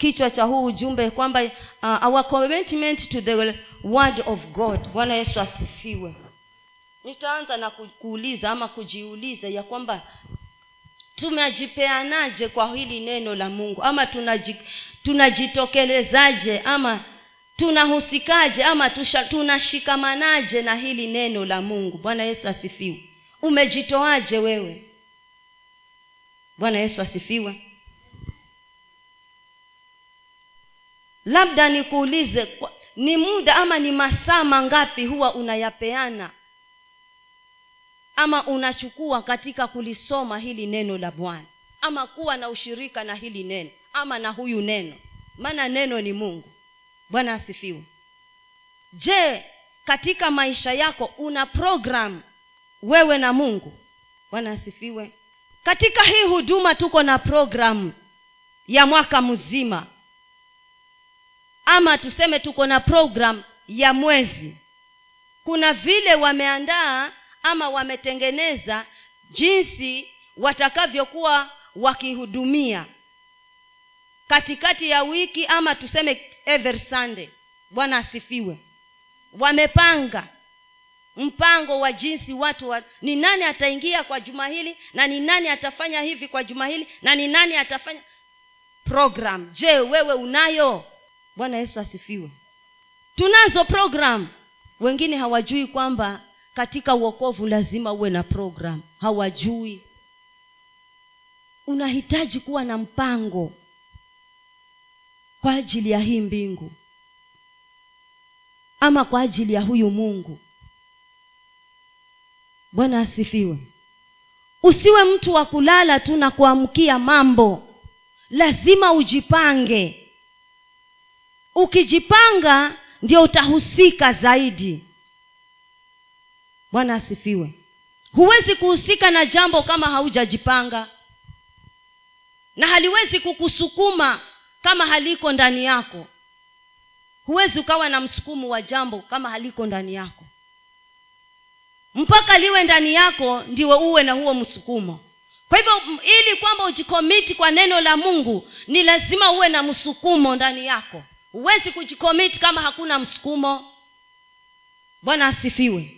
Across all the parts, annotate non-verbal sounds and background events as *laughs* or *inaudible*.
kichwa cha huu ujumbe kwamba uh, our commitment to the word of god. Bwana yesu asifiwe. Nitaanza na kuuliza ama kujiuliza ya kwamba tumejipeanaje kwa hili neno la mungu? Ama tunaji, tunajitokelezaje? Ama tunahusikaje? Ama tunashikamanaje na hili neno la mungu? Bwana yesu asifiwe. Umejitoaje wewe? Bwana yesu asifiwe labda nikuulize ni muda ama ni masaa mangapi huwa unayapeana? Ama unachukua katika kulisoma hili neno la bwana? Ama kuwa na ushirika na hili neno? Ama na huyu neno? Maana neno ni mungu. Bwana asifiwe. Je katika maisha yako una program wewe na mungu? Bwana asifiwe. Katika hii huduma tuko na program ya mwaka mzima ama tuseme tuko na program ya mwezi. Kuna vile wameandaa ama wametengeneza jinsi watakavyokuwa wakihudumia. Katikati ya wiki ama tuseme every sunday bwana asifiwe. Wamepanga mpango wa jinsi watu wa, ni nani ataingia kwa juma hili na ni nani atafanya hivi kwa juma hili na ni nani atafanya program. Je wewe unayo bwana yesu asifiwe. Tunazo program. Wengine hawajui kwamba katika uokovu lazima uwe na program. Hawajui. Unahitaji kuwa na mpango kwa ajili ya hii mbingu ama kwa ajili ya huyu mungu. Bwana asifiwe. Usiwe mtu wa kulala tu na kuamkia mambo. Lazima ujipange ukijipanga ndio utahusika zaidi. Bwana asifiwe. Huwezi kuhusika na jambo kama haujajipanga. Na haliwezi kukusukuma kama haliko ndani yako. Huwezi ukawa na msukumo wa jambo kama haliko ndani yako. Mpaka liwe ndani yako ndiwe uwe na huo msukumo. Kwa hivyo ili kwamba ujikomiti kwa neno la mungu ni lazima uwe na msukumo ndani yako huwezi kujikomiti kama hakuna msukumo. Bwana asifiwe.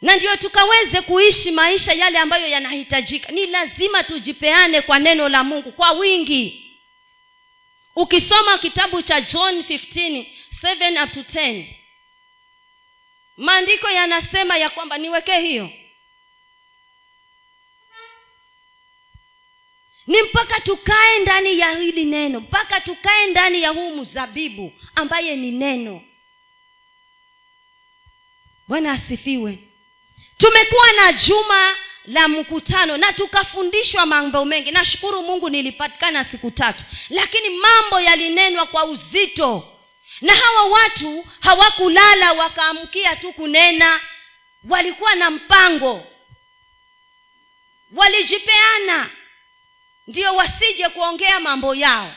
Na ndio tukaweze kuishi maisha yale ambayo yanahitajika. Ni lazima tujipeane kwa neno la mungu kwa wingi. Ukisoma kitabu cha john 15 7 up to 10 maandiko yanasema ya kwamba niwekee hiyo ni mpaka tukae ndani ya hili neno mpaka tukae ndani ya huu mzabibu ambaye ni neno. Bwana asifiwe. Tumekuwa na juma la mkutano na tukafundishwa mambo mengi. Nashukuru mungu nilipatikana siku tatu lakini mambo yalinenwa kwa uzito. Na hawa watu hawakulala wakaamkia tu kunena. Walikuwa na mpango. Walijipeana ndio wasije kuongea mambo yao.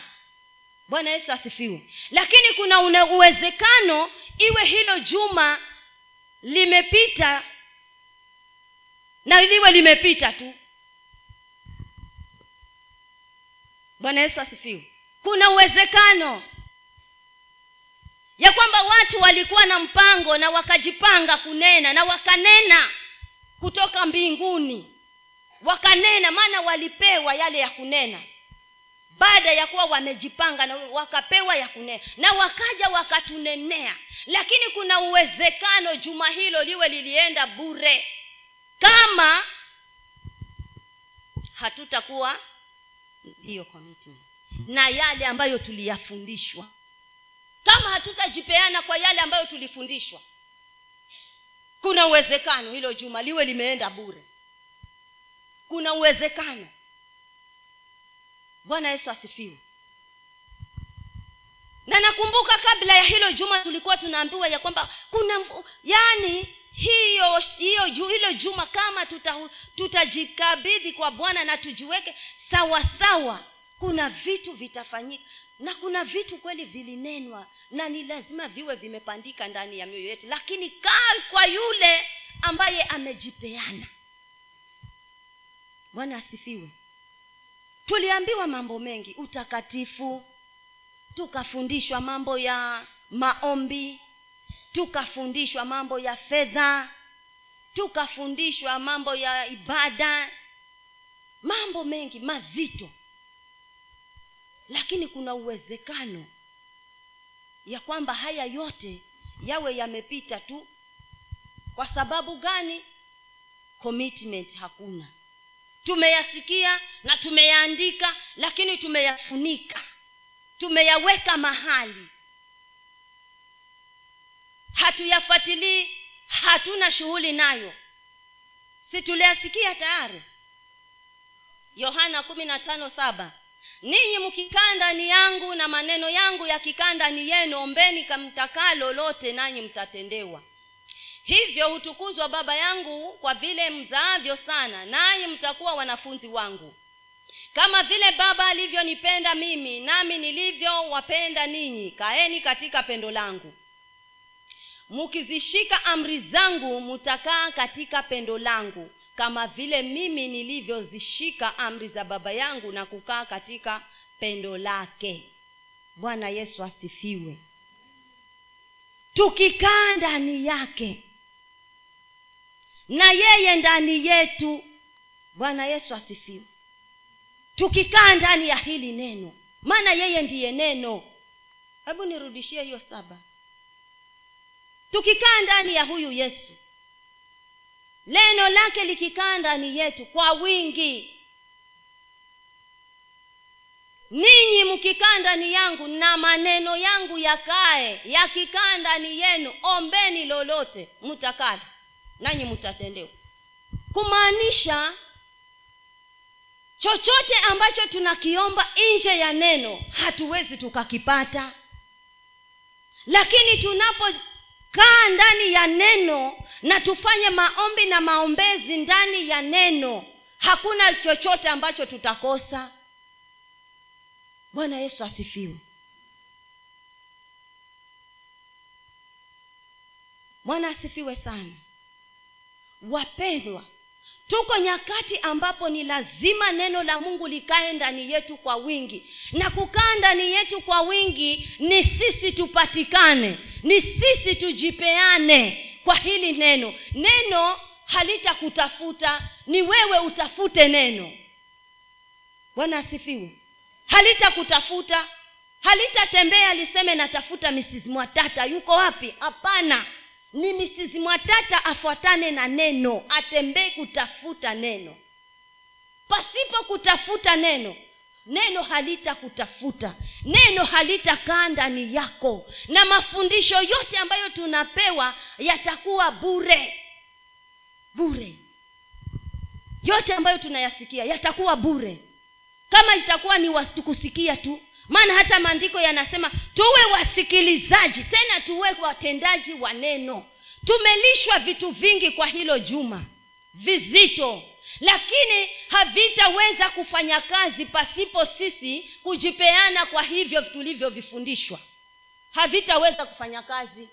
Bwana yesu asifiwe. Lakini kuna uwezekano iwe hilo juma limepita na liwe limepita tu. Bwana yesu asifiwe. Kuna uwezekano ya kwamba watu walikuwa na mpango na wakajipanga kunena na wakanena kutoka mbinguni wakanena maana walipewa yale ya kunena. Baada ya kuwa wamejipanga na wakapewa ya kunena. Na wakaja wakatunenea. Lakini kuna uwezekano juma hilo liwe lilienda bure. Kama hatutakuwa hiyo na yale ambayo tuliyafundishwa. Kama hatutajipeana kwa yale ambayo tulifundishwa. Kuna uwezekano hilo juma liwe limeenda bure kuna uwezekano. Bwana yesu asifiwe. Na nakumbuka kabla ya hilo juma tulikuwa tunaambiwa ya kwamba kuna yaani hiyo hiyo hilo juma kama tuta, tutajikabidhi kwa bwana na tujiweke sawa sawa kuna vitu vitafanyika. Na kuna vitu kweli vilinenwa na ni lazima viwe vimepandika ndani ya mioyo yetu. Lakini kaa kwa yule ambaye amejipeana bwana asifiwe. Tuliambiwa mambo mengi utakatifu tukafundishwa mambo ya maombi tukafundishwa mambo ya fedha tukafundishwa mambo ya ibada mambo mengi mazito. Lakini kuna uwezekano ya kwamba haya yote yawe yamepita tu. Kwa sababu gani? Commitment hakuna tumeyasikia na tumeyaandika lakini tumeyafunika. Tumeyaweka mahali. Hatuyafuatilii hatuna shughuli nayo. Si tuliyasikia tayari? Yohana kumi na tano saba. Ninyi mkikaa ndani yangu na maneno yangu yakikaa ndani yenu ombeni kamtakaa lolote nanyi mtatendewa hivyo hutukuzwa baba yangu kwa vile mzaavyo sana nanyi mtakuwa wanafunzi wangu. Kama vile baba alivyonipenda mimi nami nilivyowapenda ninyi kaeni katika pendo langu. Mukizishika amri zangu mutakaa katika pendo langu kama vile mimi nilivyozishika amri za baba yangu na kukaa katika pendo lake. Bwana yesu asifiwe. Tukikaa ndani yake na yeye ndani yetu. Bwana yesu asifiwe. Tukikaa ndani ya hili neno maana yeye ndiye neno. Hebu nirudishie hiyo saba. Tukikaa ndani ya huyu yesu neno lake likikaa ndani yetu kwa wingi. Ninyi mkikaa ndani yangu na maneno yangu yakae yakikaa ndani yenu ombeni lolote mtakala nanyi mtatendewa. Kumaanisha chochote ambacho tunakiomba nje ya neno hatuwezi tukakipata. Lakini tunapokaa ndani ya neno na tufanye maombi na maombezi ndani ya neno hakuna chochote ambacho tutakosa. Bwana yesu asifiwe. Bwana asifiwe sana wapendwa tuko nyakati ambapo ni lazima neno la mungu likae ndani yetu kwa wingi. Na kukaa ndani yetu kwa wingi ni sisi tupatikane ni sisi tujipeane kwa hili neno. Neno halitakutafuta ni wewe utafute neno. Bwana asifiwe. Halitakutafuta halitatembea liseme natafuta mrs mwatata yuko wapi? Hapana ni mrs mwatata afuatane na neno atembee kutafuta neno. Pasipo kutafuta neno neno halitakutafuta. Neno halitakaa ndani yako. Na mafundisho yote ambayo tunapewa yatakuwa bure. Bure. Yote ambayo tunayasikia yatakuwa bure. Kama itakuwa ni kusikia tu maana hata maandiko yanasema tuwe wasikilizaji tena tuwe watendaji wa neno. Tumelishwa vitu vingi kwa hilo juma vizito lakini havitaweza kufanya kazi pasipo sisi kujipeana kwa hivyo tulivyovifundishwa. Havitaweza kufanya kazi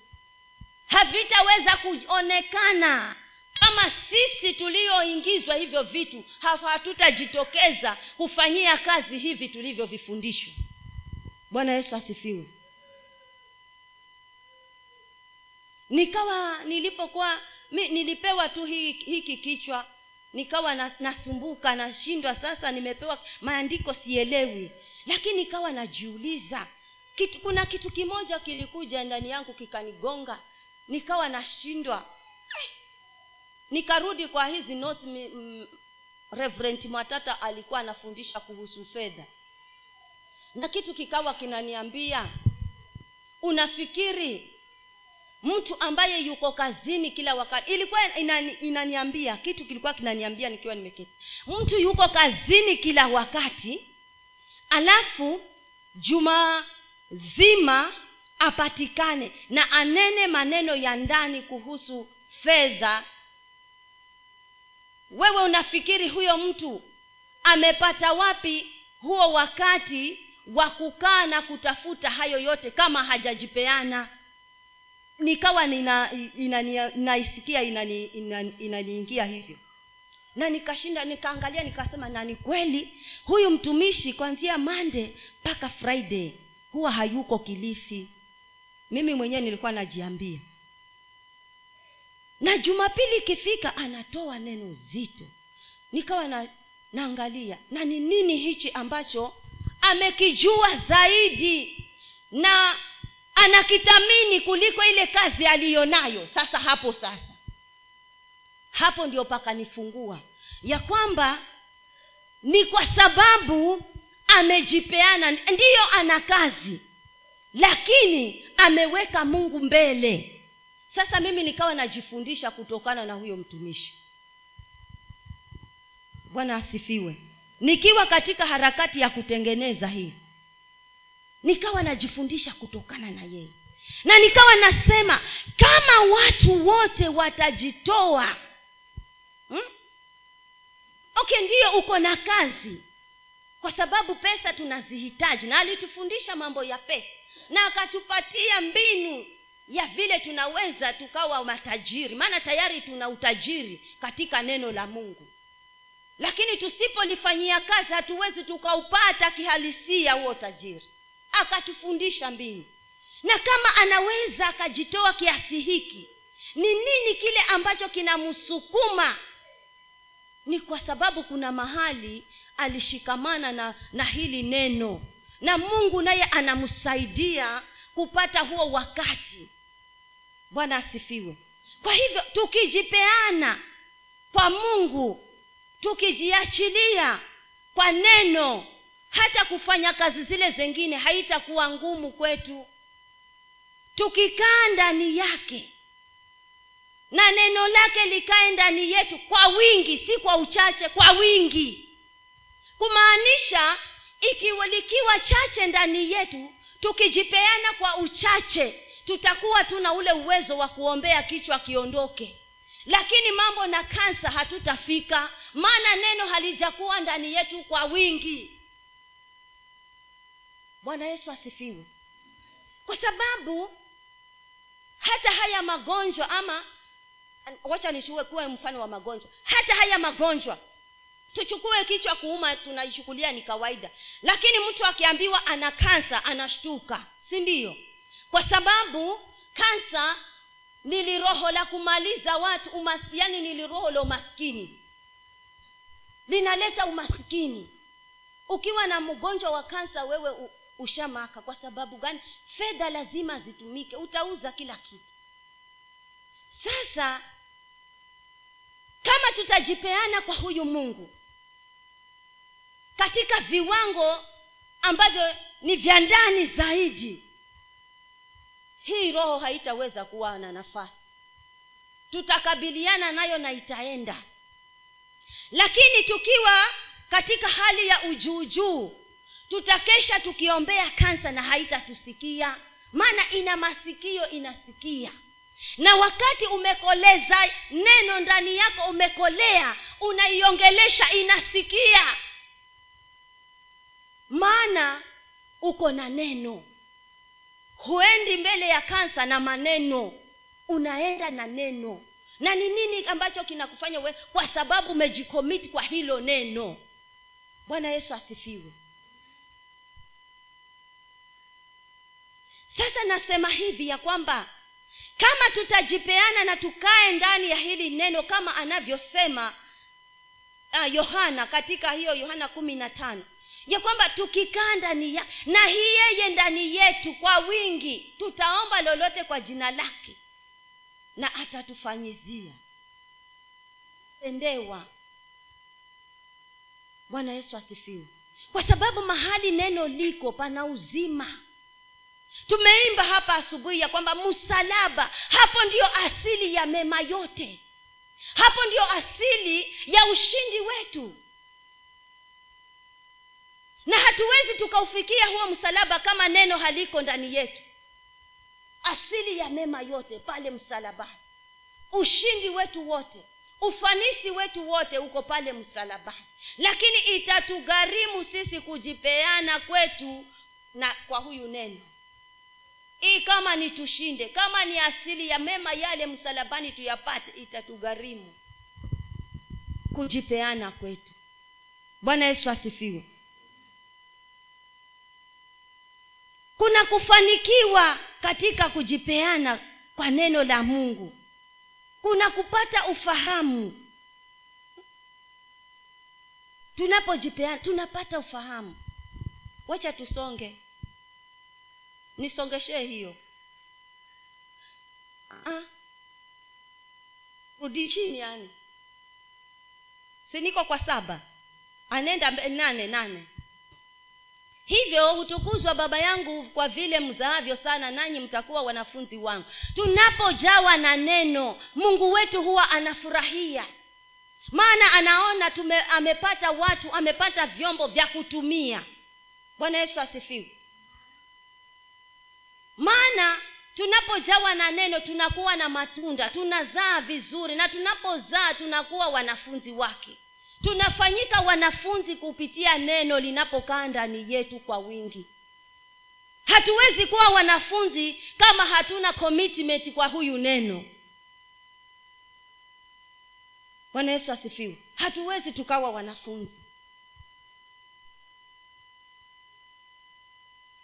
havitaweza kuonekana. Kama sisi tulioingizwa hivyo vitu hatutajitokeza kufanyia kazi hivi tulivyovifundishwa bwana yesu asifiwe. Nikawa nilipokuwa nilipewa tu hiki, hiki kichwa nikawa na, nasumbuka nashindwa sasa nimepewa maandiko sielewi. Lakini nikawa najiuliza kitu, kuna kitu kimoja kilikuja ndani yangu kikanigonga nikawa nashindwa. Nikarudi kwa hizi notes m, reverend mwatata alikuwa anafundisha kuhusu fedha na kitu kikawa kinaniambia. Unafikiri mtu ambaye yuko kazini kila wakati ilikuwa inani, inaniambia kitu kilikuwa kinaniambia nikiwa nimeketi. Mtu yuko kazini kila wakati alafu juma zima apatikane na anene maneno ya ndani kuhusu fedha. Wewe unafikiri huyo mtu amepata wapi huo wakati wa kukaa na kutafuta hayo yote kama hajajipeana. Nikawa naisikia inaniingia inani, inani hivyo. Na nikashinda nikaangalia nikasema na ni kweli huyu mtumishi kwanzia mande mpaka friday huwa hayuko kilifi. Mimi mwenyewe nilikuwa najiambia. Na jumapili ikifika anatoa neno zito. Nikawa na naangalia na ni nini hichi ambacho amekijua zaidi na anakithamini kuliko ile kazi aliyonayo. Sasa hapo sasa hapo ndio pakanifungua ya kwamba ni kwa sababu amejipeana ndiyo ana kazi lakini ameweka mungu mbele. Sasa mimi nikawa najifundisha kutokana na huyo mtumishi. Bwana asifiwe nikiwa katika harakati ya kutengeneza hii nikawa najifundisha kutokana na yeye. Na nikawa nasema kama watu wote watajitoa hmm? okay ndiyo uko na kazi. Kwa sababu pesa tunazihitaji. Na alitufundisha mambo ya pesa. Na akatupatia mbinu ya vile tunaweza tukawa matajiri. Maana tayari tuna utajiri katika neno la mungu lakini tusipolifanyia kazi hatuwezi tukaupata kihalisia huo tajiri akatufundisha mbinu na kama anaweza akajitoa kiasi hiki ni nini kile ambacho kinamsukuma? Ni kwa sababu kuna mahali alishikamana na na hili neno. Na mungu naye anamsaidia kupata huo wakati. Bwana asifiwe. Kwa hivyo tukijipeana kwa mungu tukijiachilia kwa neno hata kufanya kazi zile zingine haitakuwa ngumu kwetu. Tukikaa ndani yake na neno lake likae ndani yetu kwa wingi si kwa uchache kwa wingi. Kumaanisha ikiwa likiwa chache ndani yetu tukijipeana kwa uchache tutakuwa tuna ule uwezo wa kuombea kichwa kiondoke. Lakini mambo na kansa hatutafika maana neno halijakuwa ndani yetu kwa wingi. Bwana yesu asifiwe. Kwa sababu hata haya magonjwa ama wacha nichukue mfano wa magonjwa. Hata haya magonjwa tuchukue kichwa kuuma tunaichukulia ni kawaida. Lakini mtu akiambiwa ana kansa anashtuka si ndiyo kwa sababu kansa ni liroho la kumaliza watu umas, yani ni liroho la umaskini linaleta umaskini ukiwa na mgonjwa wa kansa wewe ushamaka. Kwa sababu gani? Fedha lazima zitumike. Utauza kila kitu. Sasa kama tutajipeana kwa huyu mungu katika viwango ambavyo ni vya ndani zaidi hii roho haitaweza kuwa na nafasi. Tutakabiliana nayo na itaenda lakini tukiwa katika hali ya ujuujuu tutakesha tukiombea kansa na haitatusikia. Maana ina masikio inasikia. Na wakati umekoleza neno ndani yako umekolea unaiongelesha inasikia. Maana uko na neno. Huendi mbele ya kansa na maneno. Unaenda na neno na ni nini ambacho kinakufanya we kwa sababu umejikomiti kwa hilo neno? Bwana yesu asifiwe. Sasa nasema hivi ya kwamba kama tutajipeana na tukae ndani ya hili neno kama anavyosema uh, yohana katika hiyo yohana kumi na tano ya kwamba tukikaa ndani ya na hii yeye ndani yetu kwa wingi tutaomba lolote kwa jina lake na atatufanyizia. Tendewa bwana yesu asifiwe. Kwa sababu mahali neno liko pana uzima. Tumeimba hapa asubuhi ya kwamba msalaba hapo ndiyo asili ya mema yote. Hapo ndiyo asili ya ushindi wetu. Na hatuwezi tukaufikia huo msalaba kama neno haliko ndani yetu asili ya mema yote pale msalabani ushindi wetu wote ufanisi wetu wote uko pale msalabani lakini itatugharimu sisi kujipeana kwetu na kwa huyu neno. Hii kama ni tushinde kama ni asili ya mema yale msalabani tuyapate itatugharimu kujipeana kwetu. Bwana yesu asifiwe kuna kufanikiwa katika kujipeana kwa neno la mungu. Kuna kupata ufahamu. Tunapojipeana tunapata ufahamu. Wacha tusonge. Nisongeshee hiyo. Ah. rudi chini yani. Si niko kwa saba. Anaenda nane nane hivyo hutukuzwa baba yangu kwa vile mzaavyo sana nanyi mtakuwa wanafunzi wangu. Tunapojawa na neno mungu wetu huwa anafurahia. Maana anaona tume, amepata watu amepata vyombo vya kutumia. Bwana yesu asifiwe. Maana tunapojawa na neno tunakuwa na matunda tunazaa vizuri na tunapozaa tunakuwa wanafunzi wake tunafanyika wanafunzi kupitia neno linapokaa ndani yetu kwa wingi. Hatuwezi kuwa wanafunzi kama hatuna commitment kwa huyu neno. Bwana yesu asifiwe. Hatuwezi tukawa wanafunzi.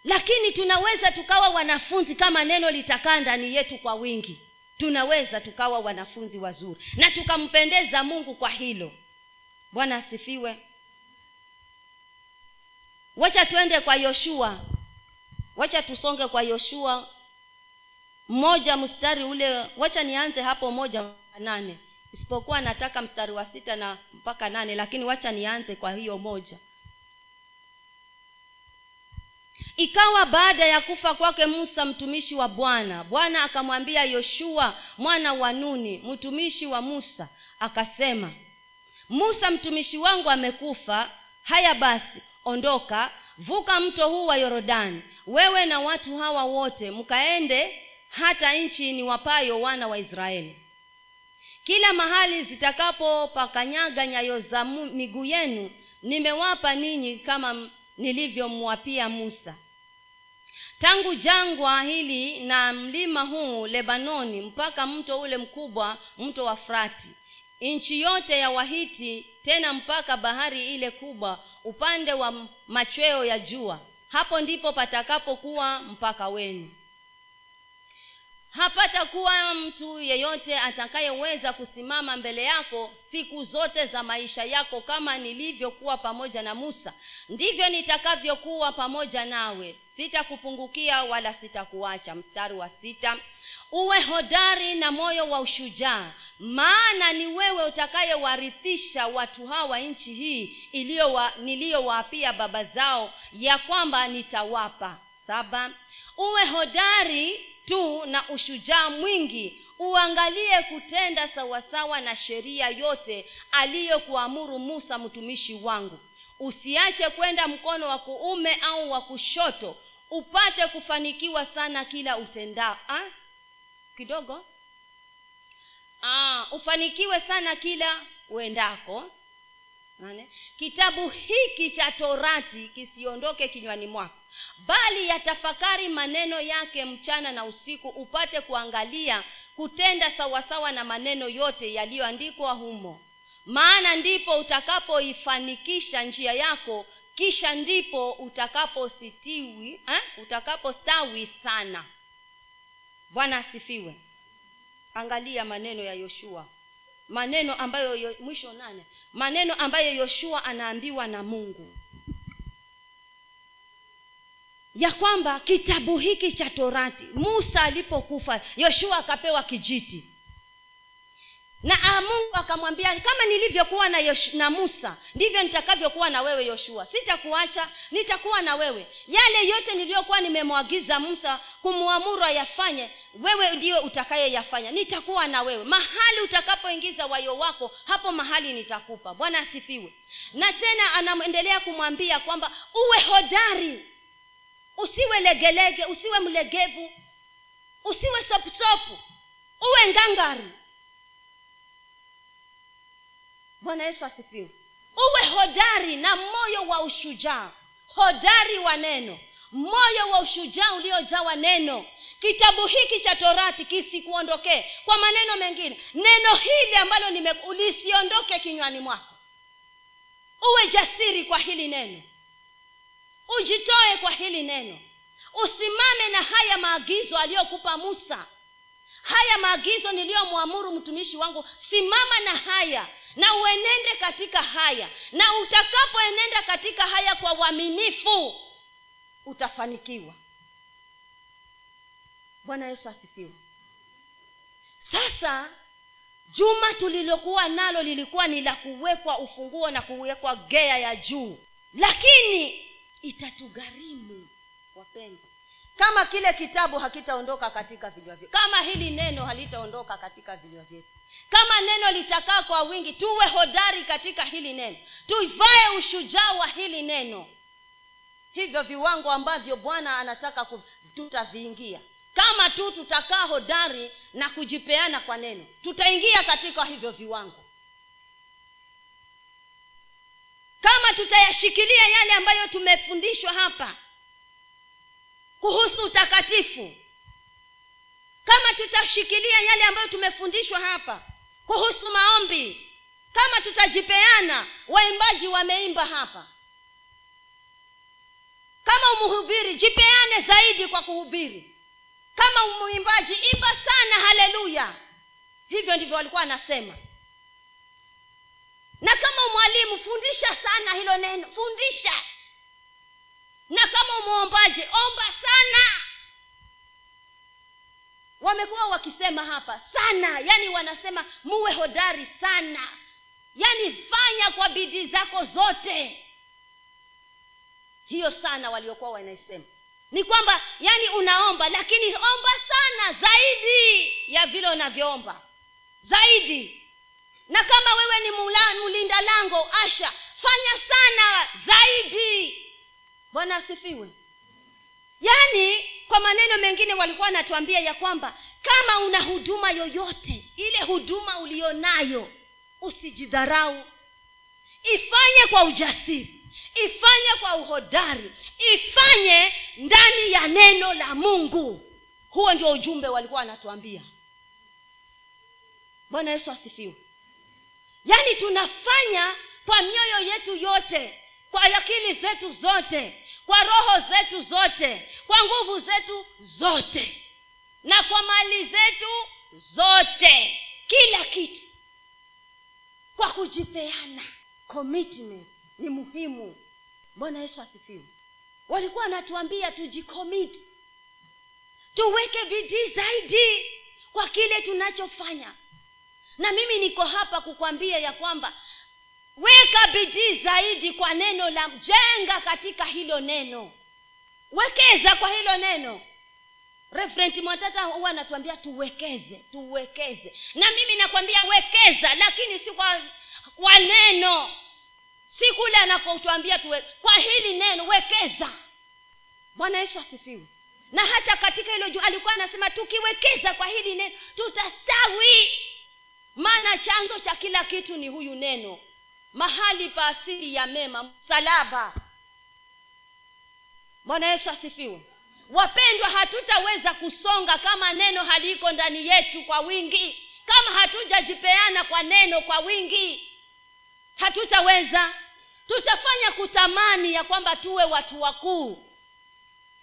Lakini tunaweza tukawa wanafunzi kama neno litakaa ndani yetu kwa wingi. Tunaweza tukawa wanafunzi wazuri. Na tukampendeza mungu kwa hilo bwana asifiwe. Wacha twende kwa yoshua. Wacha tusonge kwa yoshua. Mmoja mstari ule wacha nianze hapo moja nane. Isipokuwa nataka mstari wa sita na mpaka nane lakini wacha nianze kwa hiyo moja. Ikawa baada ya kufa kwake musa mtumishi wa bwana bwana akamwambia yoshua mwana wa nuni mtumishi wa musa akasema musa mtumishi wangu amekufa. Haya basi ondoka. Vuka mto huu wa yorodani. Wewe na watu hawa wote mkaende hata nchi ni wapayo wana wa israeli. Kila mahali zitakapopakanyaga nyayo za miguu yenu nimewapa ninyi kama nilivyomwapia musa. Tangu jangwa hili na mlima huu lebanoni mpaka mto ule mkubwa mto wa frati nchi yote ya wahiti tena mpaka bahari ile kubwa upande wa machweo ya jua. Hapo ndipo patakapokuwa mpaka wenu. Hapatakuwa mtu yeyote atakayeweza kusimama mbele yako siku zote za maisha yako kama nilivyokuwa pamoja na musa. Ndivyo nitakavyokuwa pamoja nawe. Sitakupungukia wala sitakuacha. Mstari wa sita uwe hodari na moyo wa ushujaa. Maana ni wewe utakayewarithisha watu hawa nchi hii iliyowa niliyowaapia baba zao ya kwamba nitawapa. Saba uwe hodari tu na ushujaa mwingi. Uangalie kutenda sawasawa na sheria yote aliyokuamuru musa mtumishi wangu. Usiache kwenda mkono wa kuume au wa kushoto upate kufanikiwa sana kila utendao ah? Kidogo Aa, ufanikiwe sana kila uendako Nane? kitabu hiki cha torati kisiondoke kinywani mwako bali yatafakari maneno yake mchana na usiku upate kuangalia kutenda sawasawa na maneno yote yaliyoandikwa humo maana ndipo utakapoifanikisha njia yako kisha ndipo utakapositiwi eh? utakapostawi sana bwana asifiwe. Angalia maneno ya yoshua. Maneno ambayo yo, mwisho nane. Maneno ambayo yoshua anaambiwa na mungu. Ya kwamba kitabu hiki cha torati musa alipokufa yoshua akapewa kijiti na mungu akamwambia kama nilivyokuwa na, na musa ndivyo nitakavyokuwa na wewe yoshua. Sitakuacha nitakuwa na wewe. Yale yote niliyokuwa nimemwagiza musa kumwamuru ayafanye wewe ndiyo utakayeyafanya. Nitakuwa na wewe. Mahali utakapoingiza wayo wako hapo mahali nitakupa. Bwana asifiwe. Na tena anaendelea kumwambia kwamba uwe hodari. Usiwe legelege usiwe mlegevu. Usiwe sopusopu uwe ngangari bwana yesu asifiwe. Uwe hodari na moyo wa ushujaa. Hodari wa neno. Moyo wa ushujaa uliojawa neno. Kitabu hiki cha torati kisikuondokee kwa maneno mengine. Neno hili ambalo lisiondoke kinywani mwako. Uwe jasiri kwa hili neno. Ujitoe kwa hili neno. Usimame na haya maagizo aliyokupa musa haya maagizo niliyomwamuru mtumishi wangu simama na haya na uenende katika haya na utakapoenenda katika haya kwa uaminifu utafanikiwa. Bwana yesu asifiwe. Sasa juma tulilokuwa nalo lilikuwa ni la kuwekwa ufunguo na kuwekwa gea ya juu lakini itatugharimu wapendwa kama kile kitabu hakitaondoka katika vinywa vyetu. Kama hili neno halitaondoka katika vinywa vyetu. Kama neno litakaa kwa wingi tuwe hodari katika hili neno. Tuivae ushujaa wa hili neno. Hivyo viwango ambavyo bwana anataka tutaviingia. Kama tu tutakaa hodari na kujipeana kwa neno tutaingia katika hivyo viwango. Kama tutayashikilia yale ambayo tumefundishwa hapa kuhusu utakatifu. Kama tutashikilia yale ambayo tumefundishwa hapa kuhusu maombi kama tutajipeana waimbaji wameimba hapa. Kama umhubiri jipeane zaidi kwa kuhubiri. Kama mwimbaji imba sana haleluya. Hivyo ndivyo walikuwa anasema na kama mwalimu fundisha sana hilo neno fundisha na kama mwombaji omba sana. Wamekuwa wakisema hapa sana yaani wanasema muwe hodari sana. Yaani fanya kwa bidii zako zote. Hiyo sana waliokuwa wanaisema. Ni kwamba yani unaomba lakini omba sana zaidi ya vile unavyoomba. Zaidi. Na kama wewe ni mula, mlinda lango asha fanya sana zaidi bwana asifiwe. Yaani kwa maneno mengine walikuwa wanatuambia ya kwamba kama una huduma yoyote ile huduma ulionayo usijidharau. Ifanye kwa ujasiri ifanye kwa uhodari ifanye ndani ya neno la mungu. Huo ndio ujumbe walikuwa wanatuambia. Bwana yesu asifiwe. Yaani tunafanya kwa mioyo yetu yote kwa akili zetu zote kwa roho zetu zote kwa nguvu zetu zote na kwa mali zetu zote kila kitu. Kwa kujipeana commitment ni muhimu. Bwana yesu asifiwe. Walikuwa wanatuambia tujikomit tuweke bidii zaidi kwa kile tunachofanya. Na mimi niko hapa kukwambia ya kwamba weka bidii zaidi kwa neno la jenga katika hilo neno. Wekeza kwa hilo neno. Reverend mwatata huwa anatuambia tuwekeze tuwekeze. Na mimi nakwambia wekeza lakini si kwa, kwa neno. Si kule anapotuambia tuwe kwa hili neno wekeza. Bwana yesu asifiwe. Na hata katika hilo juu alikuwa anasema tukiwekeza kwa hili neno tutastawi. Maana chanzo cha kila kitu ni huyu neno mahali pa asili ya mema msalaba. Bwana yesu asifiwe. Wapendwa hatutaweza kusonga kama neno haliko ndani yetu kwa wingi. Kama hatujajipeana kwa neno kwa wingi hatutaweza. Tutafanya kutamani ya kwamba tuwe watu wakuu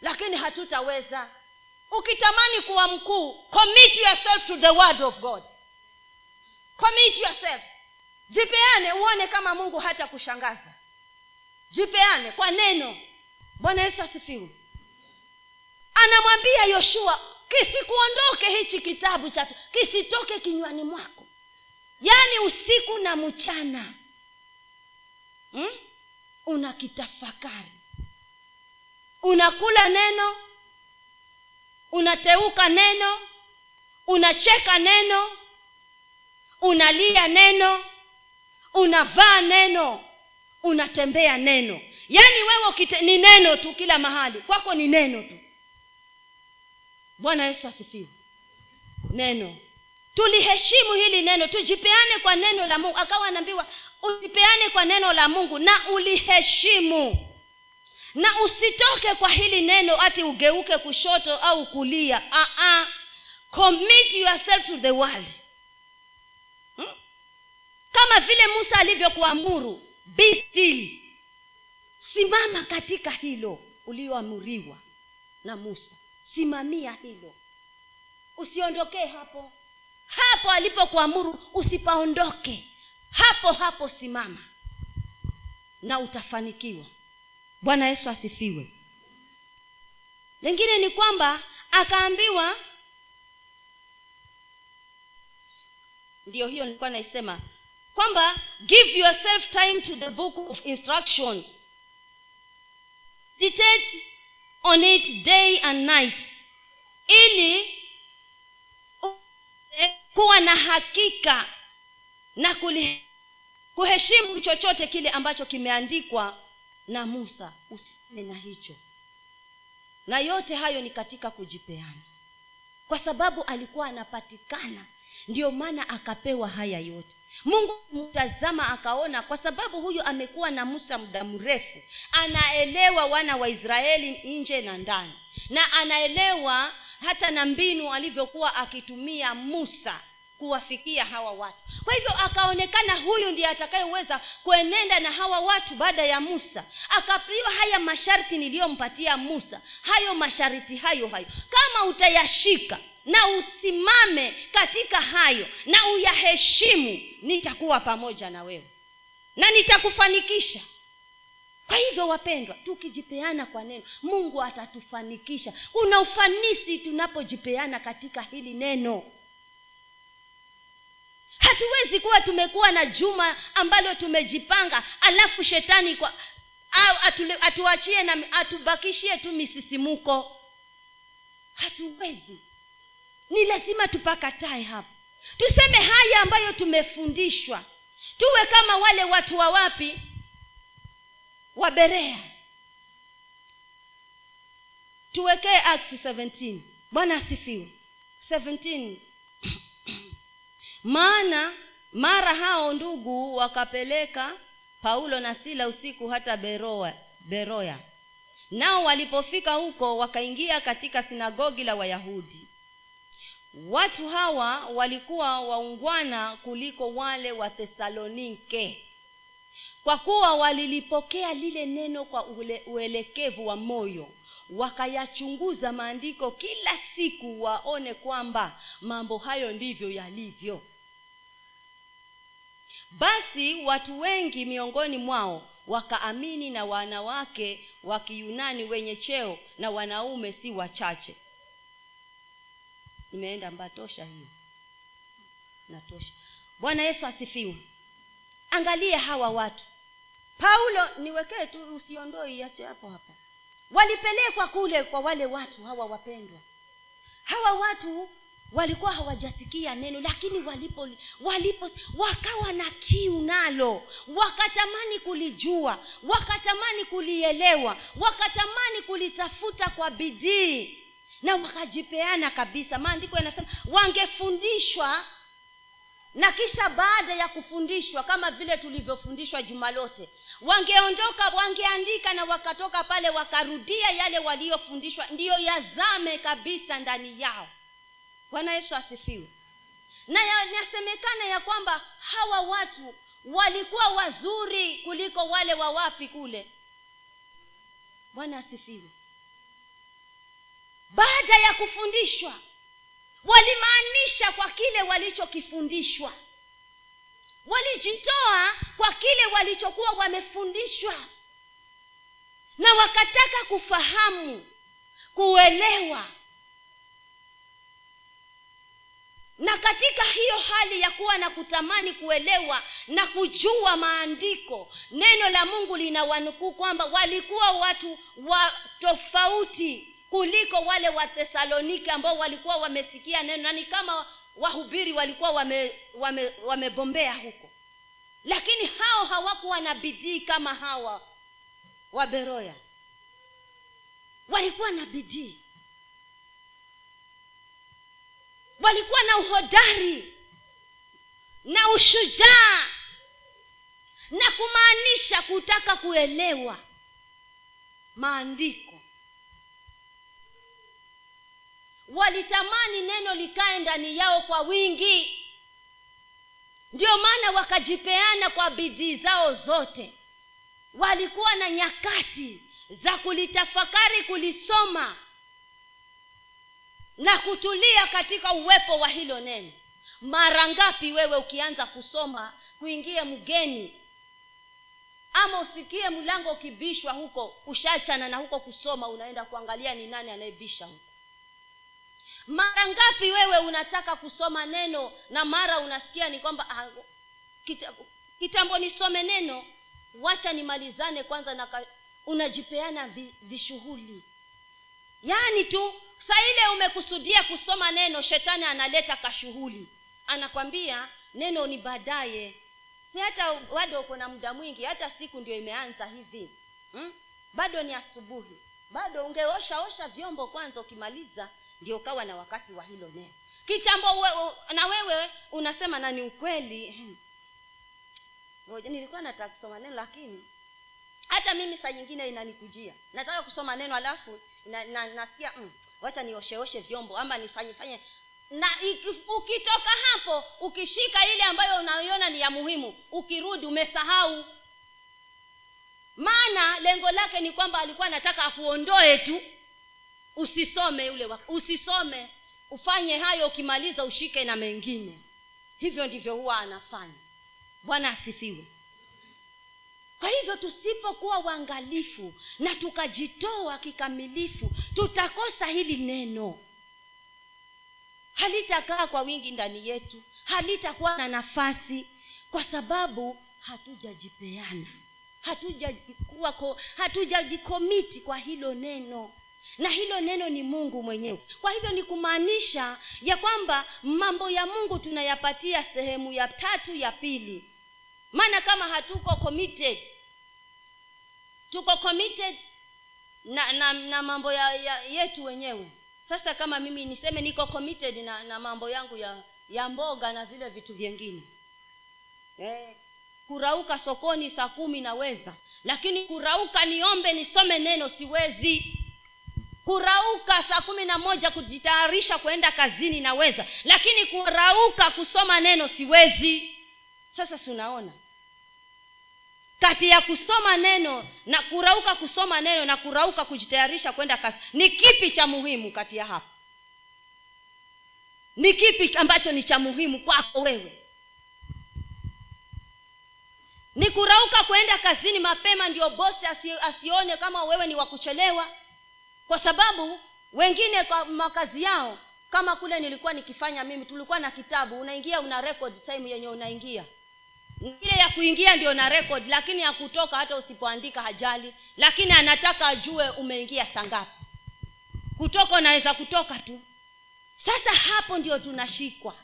lakini hatutaweza. Ukitamani kuwa mkuu commit yourself to the word of god. Commit yourself jipeane uone kama mungu hata kushangaza. Jipeane kwa neno. Bwana yesu asifiwe. Anamwambia yoshua kisikuondoke hichi kitabu cha kisitoke kinywani mwako. Yaani usiku na mchana hmm? unakitafakari. Unakula neno unateuka neno unacheka neno unalia neno unavaa neno unatembea neno. Yaani wewe ukite, ni neno tu kila mahali. Kwako ni neno tu. Bwana yesu asifiwe. Neno. Tuliheshimu hili neno. Tujipeane kwa neno la mungu. Akawa anaambiwa usipeane kwa neno la mungu na uliheshimu. Na usitoke kwa hili neno ati ugeuke kushoto au kulia. Uh-uh. commit yourself to the world? Kama vile musa alivyokuamuru be simama katika hilo ulioamuriwa na musa. Simamia hilo. Usiondokee hapo. Hapo alipokuamuru usipaondoke. Hapo hapo simama. Na utafanikiwa. Bwana yesu asifiwe. Lingine ni kwamba akaambiwa ndiyo hiyo nilikuwa naisema kwamba give yourself time to the book of instruction. Meditate on it day and night. Ili kuwa na hakika na kuheshimu chochote kile ambacho kimeandikwa na musa. Usime na hicho. Na yote hayo ni katika kujipeana. Kwa sababu alikuwa anapatikana ndiyo maana akapewa haya yote. Mungu mtazama akaona kwa sababu huyu amekuwa na musa muda mrefu anaelewa wana wa israeli nje na ndani. Na anaelewa hata na mbinu alivyokuwa akitumia musa kuwafikia hawa watu. Kwa hivyo akaonekana huyu ndiye atakayeweza kuenenda na hawa watu baada ya musa. Akapewa haya masharti niliyompatia musa. Hayo masharti hayo hayo. Kama utayashika na usimame katika hayo na uyaheshimu nitakuwa pamoja na wewe na nitakufanikisha. Kwa hivyo wapendwa tukijipeana kwa neno mungu atatufanikisha. Kuna ufanisi tunapojipeana katika hili neno. Hatuwezi kuwa tumekuwa na juma ambalo tumejipanga alafu shetani kwa au atuachie na atubakishie tu misisimuko. Hatuwezi ni lazima tupakatae hapo tuseme haya ambayo tumefundishwa. Tuwe kama wale watu wa wapi? Wa berea. Tuwekee act 17 bwana asifiwe. 17 *clears throat* maana mara hao ndugu wakapeleka paulo na sila usiku hata beroa, beroya. Nao walipofika huko wakaingia katika sinagogi la wayahudi watu hawa walikuwa waungwana kuliko wale wa thesalonike. Kwa kuwa walilipokea lile neno kwa uelekevu wa moyo wakayachunguza maandiko kila siku waone kwamba mambo hayo ndivyo yalivyo. Basi watu wengi miongoni mwao wakaamini na wanawake wa kiyunani wenye cheo na wanaume si wachache imeenda mbatosha hiyo. Natosha bwana yesu asifiwe. Angalia hawa watu. Paulo niwekee tu usiondoe iache hapo hapa walipelekwa kule kwa wale watu hawa wapendwa. Hawa watu walikuwa hawajasikia neno lakini walipo walipo wakawa na kiu nalo. Wakatamani kulijua wakatamani kulielewa wakatamani kulitafuta kwa bidii na wakajipeana kabisa. Maandiko yanasema wangefundishwa na kisha baada ya kufundishwa kama vile tulivyofundishwa juma lote wangeondoka wangeandika na wakatoka pale wakarudia yale waliyofundishwa ndiyo yazame kabisa ndani yao. Bwana yesu asifiwe. Na yanasemekana ya kwamba hawa watu walikuwa wazuri kuliko wale wa wapi kule. Bwana asifiwe baada ya kufundishwa walimaanisha kwa kile walichokifundishwa. Walijitoa kwa kile walichokuwa wamefundishwa. Na wakataka kufahamu kuelewa. Na katika hiyo hali ya kuwa na kutamani kuelewa na kujua maandiko neno la mungu linawanukuu kwamba walikuwa watu wa tofauti kuliko wale wa thesalonike ambao walikuwa wamesikia neno na ni kama wahubiri walikuwa wamebombea wame, wame huko. Lakini hao hawakuwa na bidii kama hawa wa beroya. Walikuwa na bidii. Walikuwa na uhodari na ushujaa na kumaanisha kutaka kuelewa maandiko walitamani neno likae ndani yao kwa wingi. Ndio maana wakajipeana kwa bidii zao zote. Walikuwa na nyakati za kulitafakari kulisoma na kutulia katika uwepo wa hilo neno. Mara ngapi wewe ukianza kusoma kuingie mgeni ama usikie mlango ukibishwa huko ushachana na huko kusoma unaenda kuangalia ni nani anayebisha huko mara ngapi wewe unataka kusoma neno na mara unasikia ni kwamba ah, kitambo, kitambo nisome neno wacha nimalizane kwanza na unajipeana vishughuli. Yaani tu saa ile umekusudia kusoma neno shetani analeta kashughuli. Anakwambia neno ni baadaye. Si hata bado uko na muda mwingi hata siku ndio imeanza hivi. Hmm? bado ni asubuhi. Bado ungeosha osha vyombo kwanza ukimaliza ndio ukawa na wakati wa hilo neno kitambo we, na wewe unasema na ni ukweli. *clears throat* Nilikuwa nataka kusoma neno lakini hata mimi saa nyingine inanikujia. Nataka kusoma neno alafu na, na, nasikia mm, wacha niosheoshe vyombo ama nifanyefanye na ukitoka hapo ukishika ile ambayo unaiona ni ya muhimu ukirudi umesahau. Maana lengo lake ni kwamba alikuwa anataka akuondoe tu usisome yule waka, usisome. Ufanye hayo ukimaliza ushike na mengine. Hivyo ndivyo huwa anafanya. Bwana asifiwe. Kwa hivyo tusipokuwa uangalifu na tukajitoa kikamilifu tutakosa hili neno. Halitakaa kwa wingi ndani yetu. Halitakuwa na nafasi kwa sababu hatujajipeana. Hatujajikuwa hatujajikomiti kwa hilo neno na hilo neno ni mungu mwenyewe. Kwa hivyo ni kumaanisha ya kwamba mambo ya mungu tunayapatia sehemu ya tatu ya pili. Maana kama hatuko committed tuko committed na na, na mambo ya, ya yetu wenyewe. Sasa kama mimi niseme niko committed na, na mambo yangu ya ya mboga na vile vitu vyengine eh, kurauka sokoni saa kumi naweza. Lakini kurauka niombe nisome neno siwezi kurauka saa kumi na moja kujitayarisha kuenda kazini naweza lakini kurauka kusoma neno siwezi. Sasa si unaona? Kati ya kusoma neno na kurauka kusoma neno na kurauka kujitayarisha kwenda kazi ni kipi cha muhimu kati ya hapo? Ni kipi ambacho ni cha muhimu kwako wewe? Ni kurauka kwenda kazini mapema ndio bosi asi, asione kama wewe ni wa kuchelewa kwa sababu wengine kwa makazi yao kama kule nilikuwa nikifanya mimi tulikuwa na kitabu unaingia una record time yenye unaingia. Ile ya kuingia ndio na record lakini ya kutoka hata usipoandika hajali lakini anataka ajue umeingia sangapi kutoka unaweza kutoka tu. Sasa hapo ndio tunashikwa.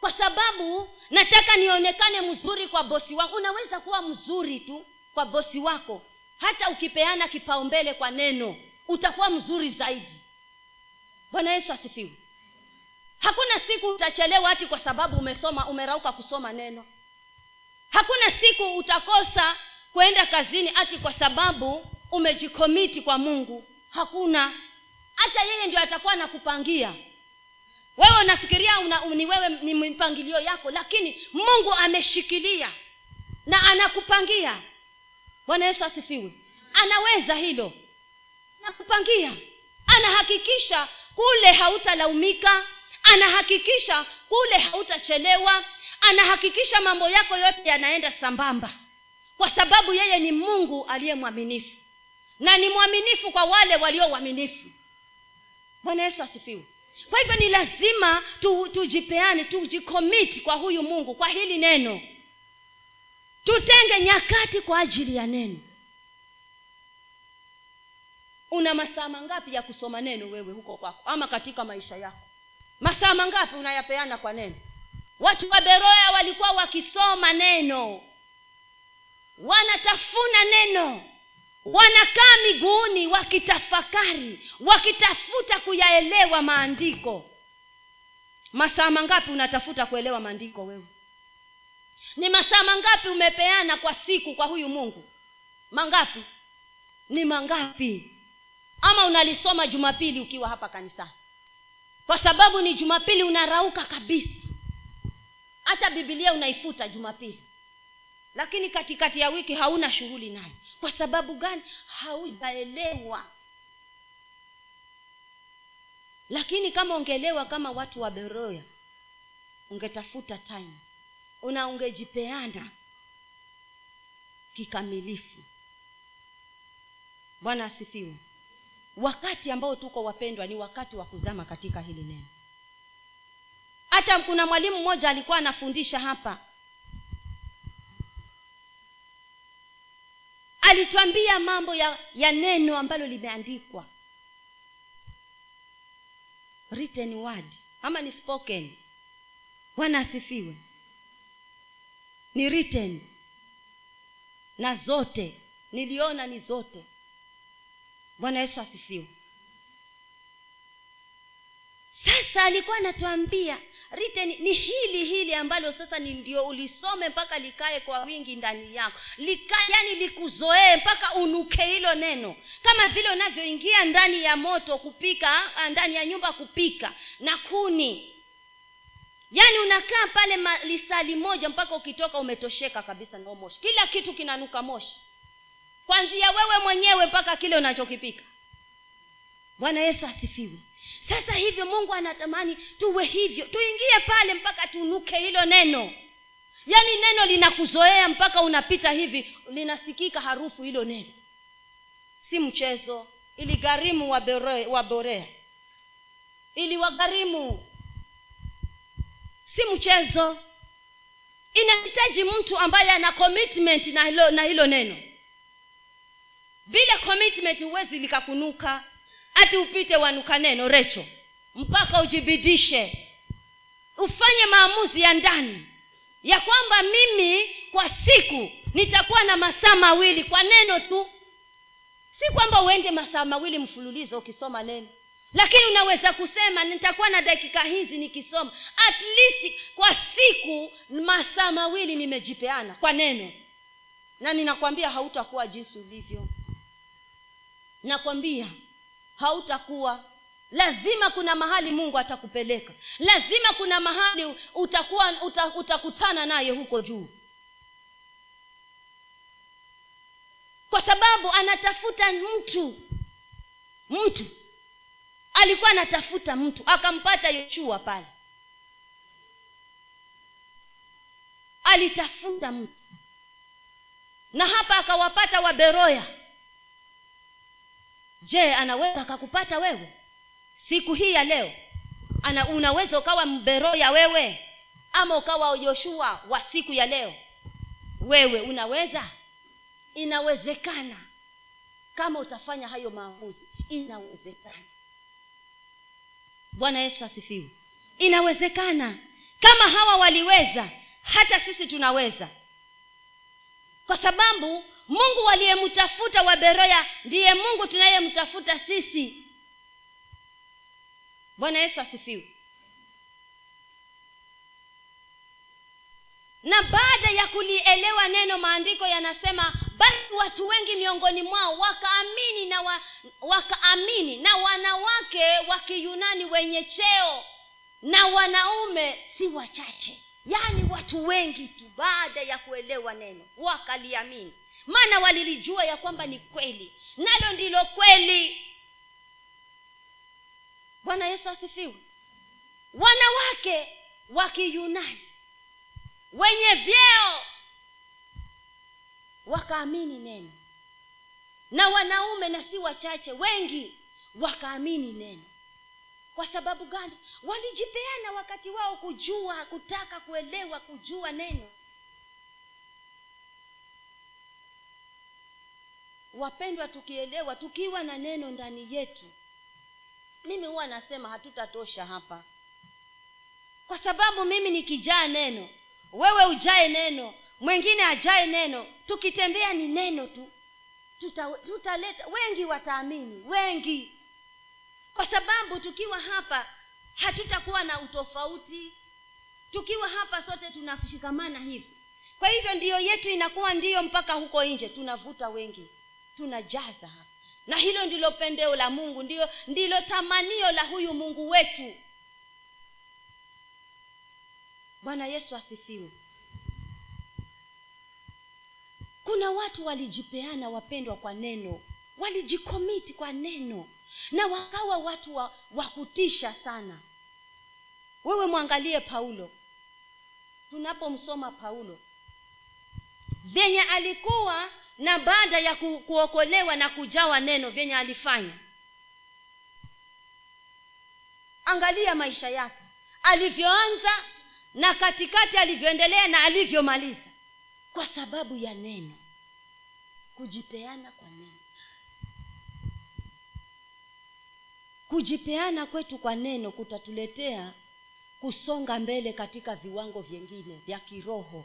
Kwa sababu nataka nionekane mzuri kwa bosi wangu unaweza kuwa mzuri tu kwa bosi wako hata ukipeana kipaumbele kwa neno utakuwa mzuri zaidi. Bwana yesu asifiwe. Hakuna siku utachelewa hati kwa sababu umesoma umerauka kusoma neno. Hakuna siku utakosa kwenda kazini hati kwa sababu umejikomiti kwa mungu. Hakuna. Hata yeye ndio atakuwa anakupangia. Wewe unafikiria una, ni wewe ni mipangilio yako lakini mungu ameshikilia na anakupangia. Bwana yesu asifiwe. Anaweza hilo anakupangia anahakikisha kule hautalaumika anahakikisha kule hautachelewa anahakikisha mambo yako yote yanaenda sambamba. Kwa sababu yeye ni mungu aliye mwaminifu. Na ni mwaminifu kwa wale walio waaminifu. Bwana yesu asifiwe. Kwa hivyo ni lazima tu, tujipeane tujikomiti kwa huyu mungu kwa hili neno. Tutenge nyakati kwa ajili ya neno una masaa mangapi ya kusoma neno wewe huko kwako? Ama katika maisha yako? Masaa mangapi unayapeana kwa neno? Watu wa beroya walikuwa wakisoma neno. Wanatafuna neno. Wanakaa miguuni wakitafakari wakitafuta kuyaelewa maandiko. Masaa mangapi unatafuta kuelewa maandiko wewe? Ni masaa mangapi umepeana kwa siku kwa huyu mungu? Mangapi? Ni mangapi ama unalisoma jumapili ukiwa hapa kanisani. Kwa sababu ni jumapili unarauka kabisa. Hata bibilia unaifuta jumapili. Lakini katikati ya wiki hauna shughuli nayo. Kwa sababu gani? Haujaelewa. Lakini kama ungeelewa kama watu wa beroya ungetafuta time. Una ungejipeana kikamilifu. Bwana asifiwe wakati ambao tuko wapendwa ni wakati wa kuzama katika hili neno. Hata kuna mwalimu mmoja alikuwa anafundisha hapa. Alitwambia mambo ya, ya neno ambalo limeandikwa. Written word. Ama ni spoken. Bwana asifiwe. Ni written. Na zote. Niliona ni zote bwana yesu asifiwe. Sasa alikuwa anatuambia written ni hili hili ambalo sasa ni ndio ulisome mpaka likae kwa wingi ndani yako. Likae yani likuzoee mpaka unuke hilo neno. Kama vile unavyoingia ndani ya moto kupika ndani ya nyumba kupika. Na kuni yaani unakaa pale lisali moja mpaka ukitoka umetosheka kabisa na moshi. Kila kitu kinanuka moshi kwanzia wewe mwenyewe mpaka kile unachokipika. Bwana yesu asifiwe. Sasa hivyo mungu anatamani tuwe hivyo. Tuingie pale mpaka tunuke hilo neno. Yaani neno linakuzoea mpaka unapita hivi linasikika harufu hilo neno. Si mchezo. Iligharimu waborea. Iliwagharimu si mchezo. Inahitaji mtu ambaye ana commitment na hilo, na hilo neno bila commitment huwezi likakunuka hati upite wanuka neno recho mpaka ujibidishe. Ufanye maamuzi ya ndani. Ya kwamba mimi kwa siku nitakuwa na masaa mawili kwa neno tu. Si kwamba uende masaa mawili mfululizo ukisoma neno. Lakini unaweza kusema nitakuwa na dakika hizi nikisoma. At least kwa siku masaa mawili nimejipeana kwa neno. Na ninakwambia hautakuwa jinsi ulivyo nakwambia hautakuwa. Lazima kuna mahali mungu atakupeleka. Lazima kuna mahali utakuwa uta, utakutana naye huko juu. Kwa sababu anatafuta mtu. Mtu. Alikuwa anatafuta mtu. Akampata yoshua pale. Alitafuta mtu. Na hapa akawapata waberoya je anaweza akakupata wewe? Siku hii ya leo ana unaweza ukawa mberoya wewe? Ama ukawa yoshua wa siku ya leo? Wewe unaweza? Inawezekana. Kama utafanya hayo maamuzi inawezekana. Bwana yesu asifiwe. Inawezekana. Kama hawa waliweza hata sisi tunaweza kwa sababu mungu waliyemtafuta waberoya ndiye mungu tunayemtafuta sisi. Bwana yesu asifiwe. Na baada ya kulielewa neno maandiko yanasema basi watu wengi miongoni mwao wakaamini na wa, wakaamini na wanawake wa kiyunani wenye cheo na wanaume si wachache yaani watu wengi tu baada ya kuelewa neno wakaliamini. Maana walilijua ya kwamba ni kweli. Nalo ndilo kweli. Bwana yesu asifiwe. Wanawake wa kiyunani wenye vyeo wakaamini neno. Na wanaume na si wachache wengi wakaamini neno kwa sababu gani? Walijipeana wakati wao kujua kutaka kuelewa kujua neno. Wapendwa tukielewa tukiwa na neno ndani yetu mimi huwa nasema hatutatosha hapa. Kwa sababu mimi nikijaa neno wewe ujae neno mwingine ajae neno tukitembea ni neno tu. Tutaleta tuta wengi wataamini wengi kwa sababu tukiwa hapa hatutakuwa na utofauti. Tukiwa hapa sote tunashikamana hivi. Kwa hivyo ndiyo yetu inakuwa ndiyo mpaka huko nje. Tunavuta wengi. Tunajaza hapa. Na hilo ndilo pendeo la mungu. Ndilo ndilo tamanio la huyu mungu wetu. Bwana yesu asifiwe. Kuna watu walijipeana wapendwa kwa neno. Walijikomiti kwa neno na wakawa watu wa, wa kutisha sana. Wewe mwangalie paulo. Tunapomsoma paulo vyenye alikuwa na baada ya ku, kuokolewa na kujawa neno vyenye alifanya. Angalia maisha yake. Alivyoanza na katikati alivyoendelea na alivyomaliza. Kwa sababu ya neno. Kujipeana kwa neno kujipeana kwetu kwa neno kutatuletea kusonga mbele katika viwango vyengine vya kiroho.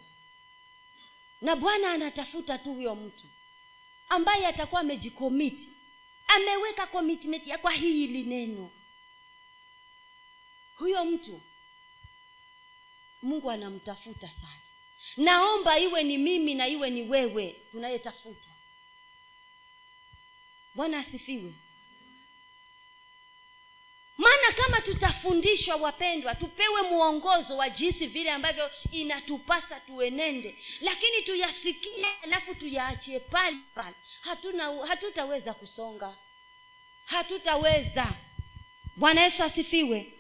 Na bwana anatafuta tu huyo mtu ambaye atakuwa amejikomiti ameweka commitment ya kwa hili neno. Huyo mtu mungu anamtafuta sana. Naomba iwe ni mimi na iwe ni wewe tunayetafutwa bwana asifiwe maana kama tutafundishwa wapendwa tupewe mwongozo wa jinsi vile ambavyo inatupasa tuenende lakini tuyasikie alafu tuyaachie pale pale. Hatuna hatutaweza kusonga. Hatutaweza. Bwana yesu asifiwe.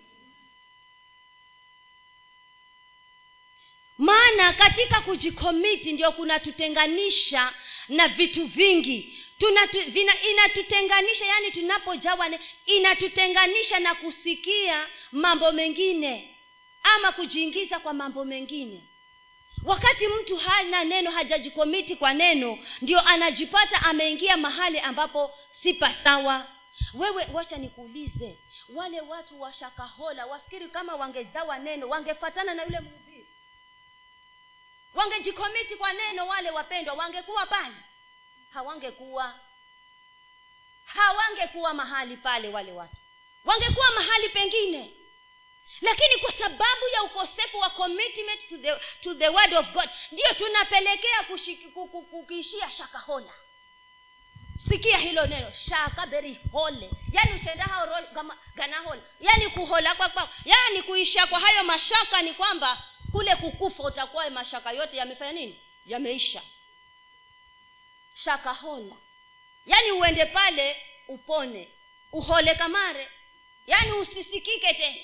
Maana katika kujikomiti ndio kunatutenganisha na vitu vingi. Tunatu, vina, inatutenganisha yani tunapojawa inatutenganisha na kusikia mambo mengine ama kujiingiza kwa mambo mengine. Wakati mtu hana neno hajajikomiti kwa neno ndio anajipata ameingia mahali ambapo si pasawa wewe wacha nikuulize wale watu washakahola wafikiri kama wangezawa neno wangefatana na yule mhubiri wangejikomiti kwa neno wale wapendwa wangekuwa pale? Hawangekuwa. Hawangekuwa mahali pale wale watu. Wangekuwa mahali pengine. Lakini kwa sababu ya ukosefu wa commitment to the, to the word of god ndio tunapelekea kukishia shakahola sikia hilo neno shakaberihole yani utendahao ganahola yani kuhola kwa kwa yani kuisha kwa hayo mashaka ni kwamba kule kukufa utakuwa mashaka yote yamefanya nini? Yameisha. Shaka hola yaani uende pale upone. Uhole kamare. Yaani usisikike tena.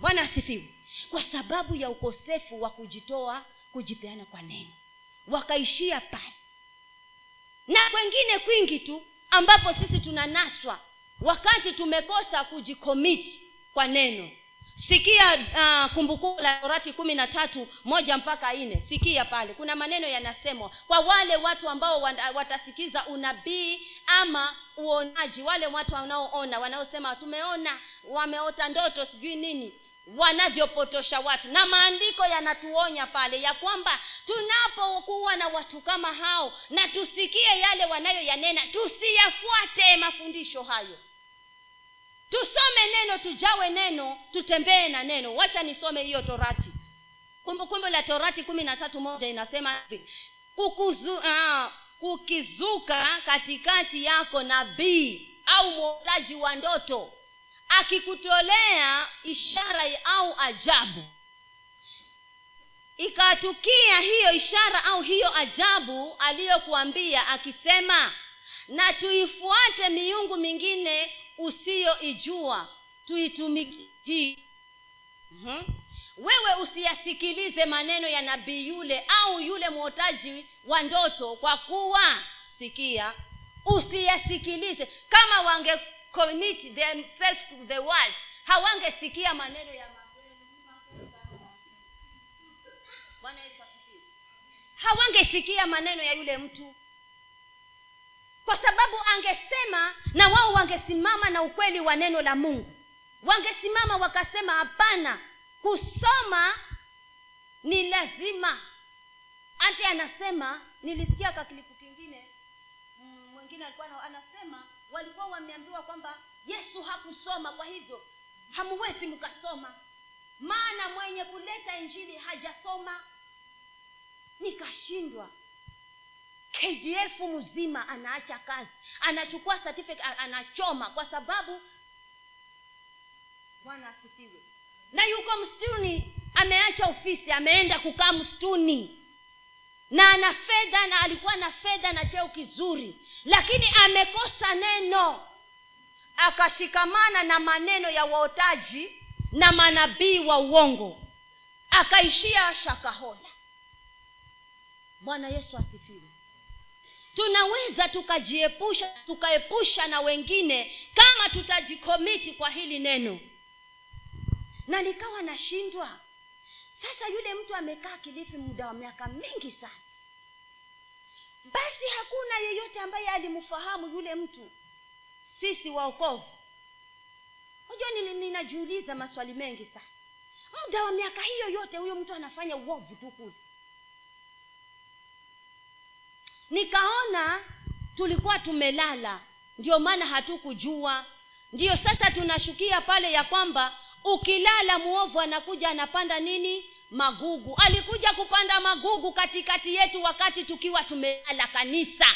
Bwana asifiwe. Kwa sababu ya ukosefu wa kujitoa kujipeana kwa neno. Wakaishia pale. Na kwengine kwingi tu ambapo sisi tunanaswa wakati tumekosa kujikomiti kwa neno sikia uh, kumbukumbu la torati kumi na tatu moja mpaka nne. Sikia pale. Kuna maneno yanasemwa kwa wale watu ambao watasikiza unabii ama uonaji wale watu wanaoona wanaosema tumeona wameota ndoto sijui nini wanavyopotosha watu. Na maandiko yanatuonya pale ya kwamba tunapokuwa na watu kama hao na tusikie yale wanayoyanena tusiyafuate mafundisho hayo tusome neno tujawe neno tutembee na neno. Wacha nisome hiyo torati. Kumbukumbu la torati kumi na tatu moja inasema hivi. Uh, kukizuka katikati yako nabii au mwotaji wa ndoto akikutolea ishara au ajabu. Ikatukia hiyo ishara au hiyo ajabu aliyokuambia akisema na tuifuate miungu mingine usiyoijua tuitumiki hii. Mm-hmm. wewe usiyasikilize maneno ya nabii yule au yule mwotaji wa ndoto kwa kuwa sikia usiyasikilize. Kama wange commit themselves to the world hawangesikia maneno ya hawangesikia maneno ya yule mtu kwa sababu angesema na wao wangesimama na ukweli wa neno la mungu. Wangesimama wakasema hapana kusoma ni lazima. Ante anasema nilisikia kakilipu kingine mwingine alikuwa anasema walikuwa wameambiwa kwamba yesu hakusoma kwa hivyo hamuwezi mkasoma. Maana mwenye kuleta injili hajasoma. Nikashindwa kdf mzima anaacha kazi. Anachukua certificate anachoma kwa sababu bwana asifiwe. Na yuko msituni ameacha ofisi ameenda kukaa msituni. Na ana fedha na alikuwa na fedha na cheo kizuri. Lakini amekosa neno. Akashikamana na maneno ya waotaji na manabii wa uongo. Akaishia shakahola. Bwana yesu asifiwe tunaweza tukajiepusha tukaepusha na wengine kama tutajikomiti kwa hili neno. Na nikawa nashindwa. Sasa yule mtu amekaa kilifi muda wa miaka mingi sana. Basi hakuna yeyote ambaye alimfahamu yule mtu. Sisi waokovu. Unajua ninajiuliza maswali mengi sana. Muda wa miaka hiyo yote huyo mtu anafanya uovu tu kule nikaona tulikuwa tumelala. Ndio maana hatukujua. Ndiyo sasa tunashukia pale ya kwamba ukilala muovu anakuja anapanda nini? Magugu. Alikuja kupanda magugu katikati yetu wakati tukiwa tumelala kanisa.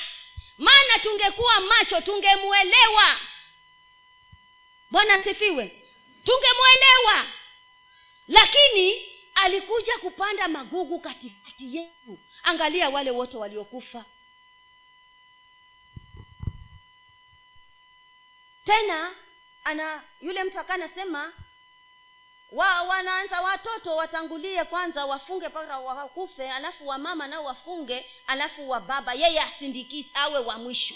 Maana tungekuwa macho tungemwelewa. Bwana sifiwe tungemwelewa. Lakini alikuja kupanda magugu katikati yetu. Angalia wale wote waliokufa tena ana yule mtu akaa anasema wa wanaanza watoto watangulie kwanza wafunge mpaka wakufe alafu wamama nao wafunge alafu wa baba yeye asindikizi awe wa mwisho.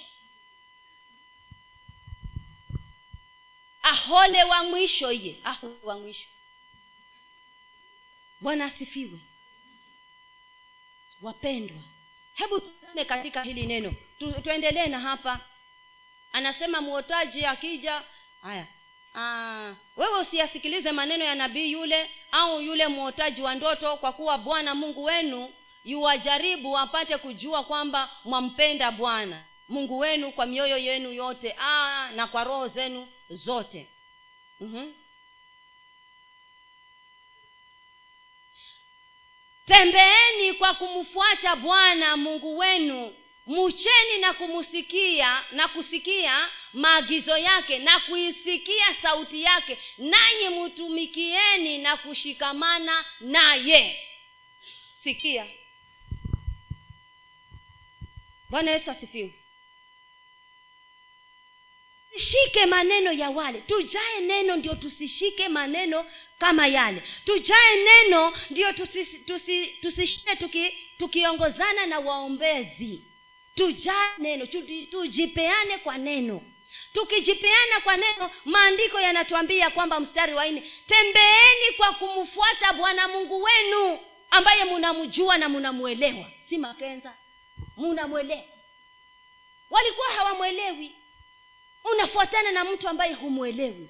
Ahole wa mwisho iye ahole wa mwisho. Bwana asifiwe. Wapendwa hebu tuone katika hili neno. Tu, tuendelee na hapa anasema mwotaji akija haya. Aa, wewe usiyasikilize maneno ya nabii yule au yule mwotaji wa ndoto kwa kuwa bwana mungu wenu yuwajaribu apate kujua kwamba mwampenda bwana. Mungu wenu kwa mioyo yenu yote Aa, na kwa roho zenu zote. Mm-hmm. tembeeni kwa kumfuata bwana mungu wenu mucheni na kumusikia na kusikia maagizo yake na kuisikia sauti yake nanyi mtumikieni na kushikamana naye. Sikia. Bwana yesu asifiwe. Tusishike maneno ya wale. Tujae neno ndio tusishike maneno kama yale. Tujae neno ndio tusishike tusi, tusi, tuki, tukiongozana na waombezi tujae neno tujipeane kwa neno. Tukijipeana kwa neno maandiko yanatuambia kwamba mstari wa nne tembeeni kwa kumfuata bwana mungu wenu ambaye munamjua na munamwelewa. Si makenza? Munamwelewa. Walikuwa hawamwelewi. Unafuatana na mtu ambaye humwelewi.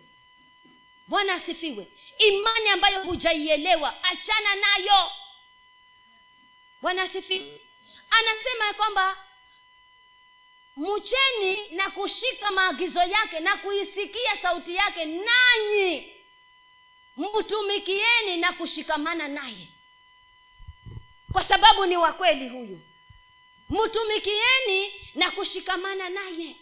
Bwana asifiwe. Imani ambayo hujaielewa achana nayo. Bwana asifiwe. Anasema kwamba mcheni na kushika maagizo yake na kuisikia sauti yake nanyi. Mtumikieni na kushikamana naye. Kwa sababu ni wakweli huyu. Mtumikieni na kushikamana naye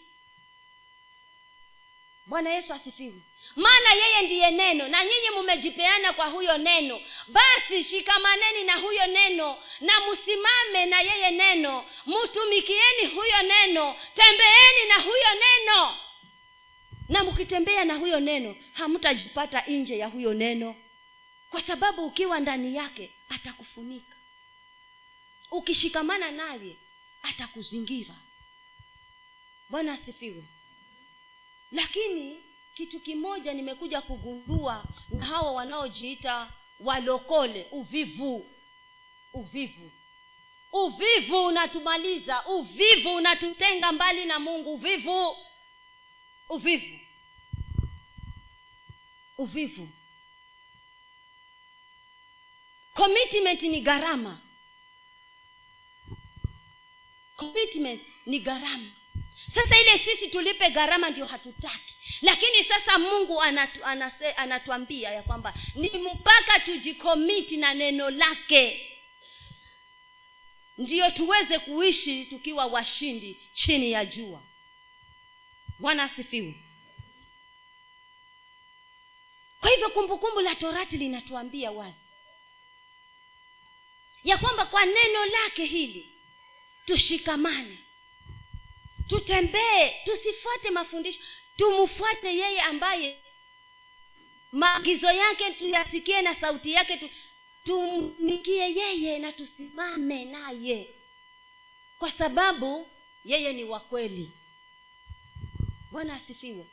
bwana yesu asifiwe. Maana yeye ndiye neno na nyinyi mumejipeana kwa huyo neno. Basi shikamaneni na huyo neno na msimame na yeye neno. Mtumikieni huyo neno tembeeni na huyo neno. Na mkitembea na huyo neno hamtajipata nje ya huyo neno. Kwa sababu ukiwa ndani yake atakufunika. Ukishikamana naye atakuzingira. Bwana asifiwe lakini kitu kimoja nimekuja kugundua na hawa wanaojiita walokole uvivu. Uvivu. Uvivu unatumaliza uvivu unatutenga mbali na mungu. Uvivu. Uvivu. Uvivu. Commitment ni gharama. Commitment ni gharama sasa ile sisi tulipe gharama ndio hatutaki. Lakini sasa mungu anatu, anase, anatuambia ya kwamba ni mpaka tujikomiti na neno lake. Ndiyo tuweze kuishi tukiwa washindi chini ya jua. Bwana asifiwe. Kwa hivyo kumbukumbu la torati linatuambia wazi ya kwamba kwa neno lake hili tushikamane tutembee tusifuate mafundisho. Tumfuate yeye ambaye maagizo yake tuyasikie na sauti yake tu, tumnikie yeye na tusimame naye. Kwa sababu yeye ni wakweli bwana asifiwe.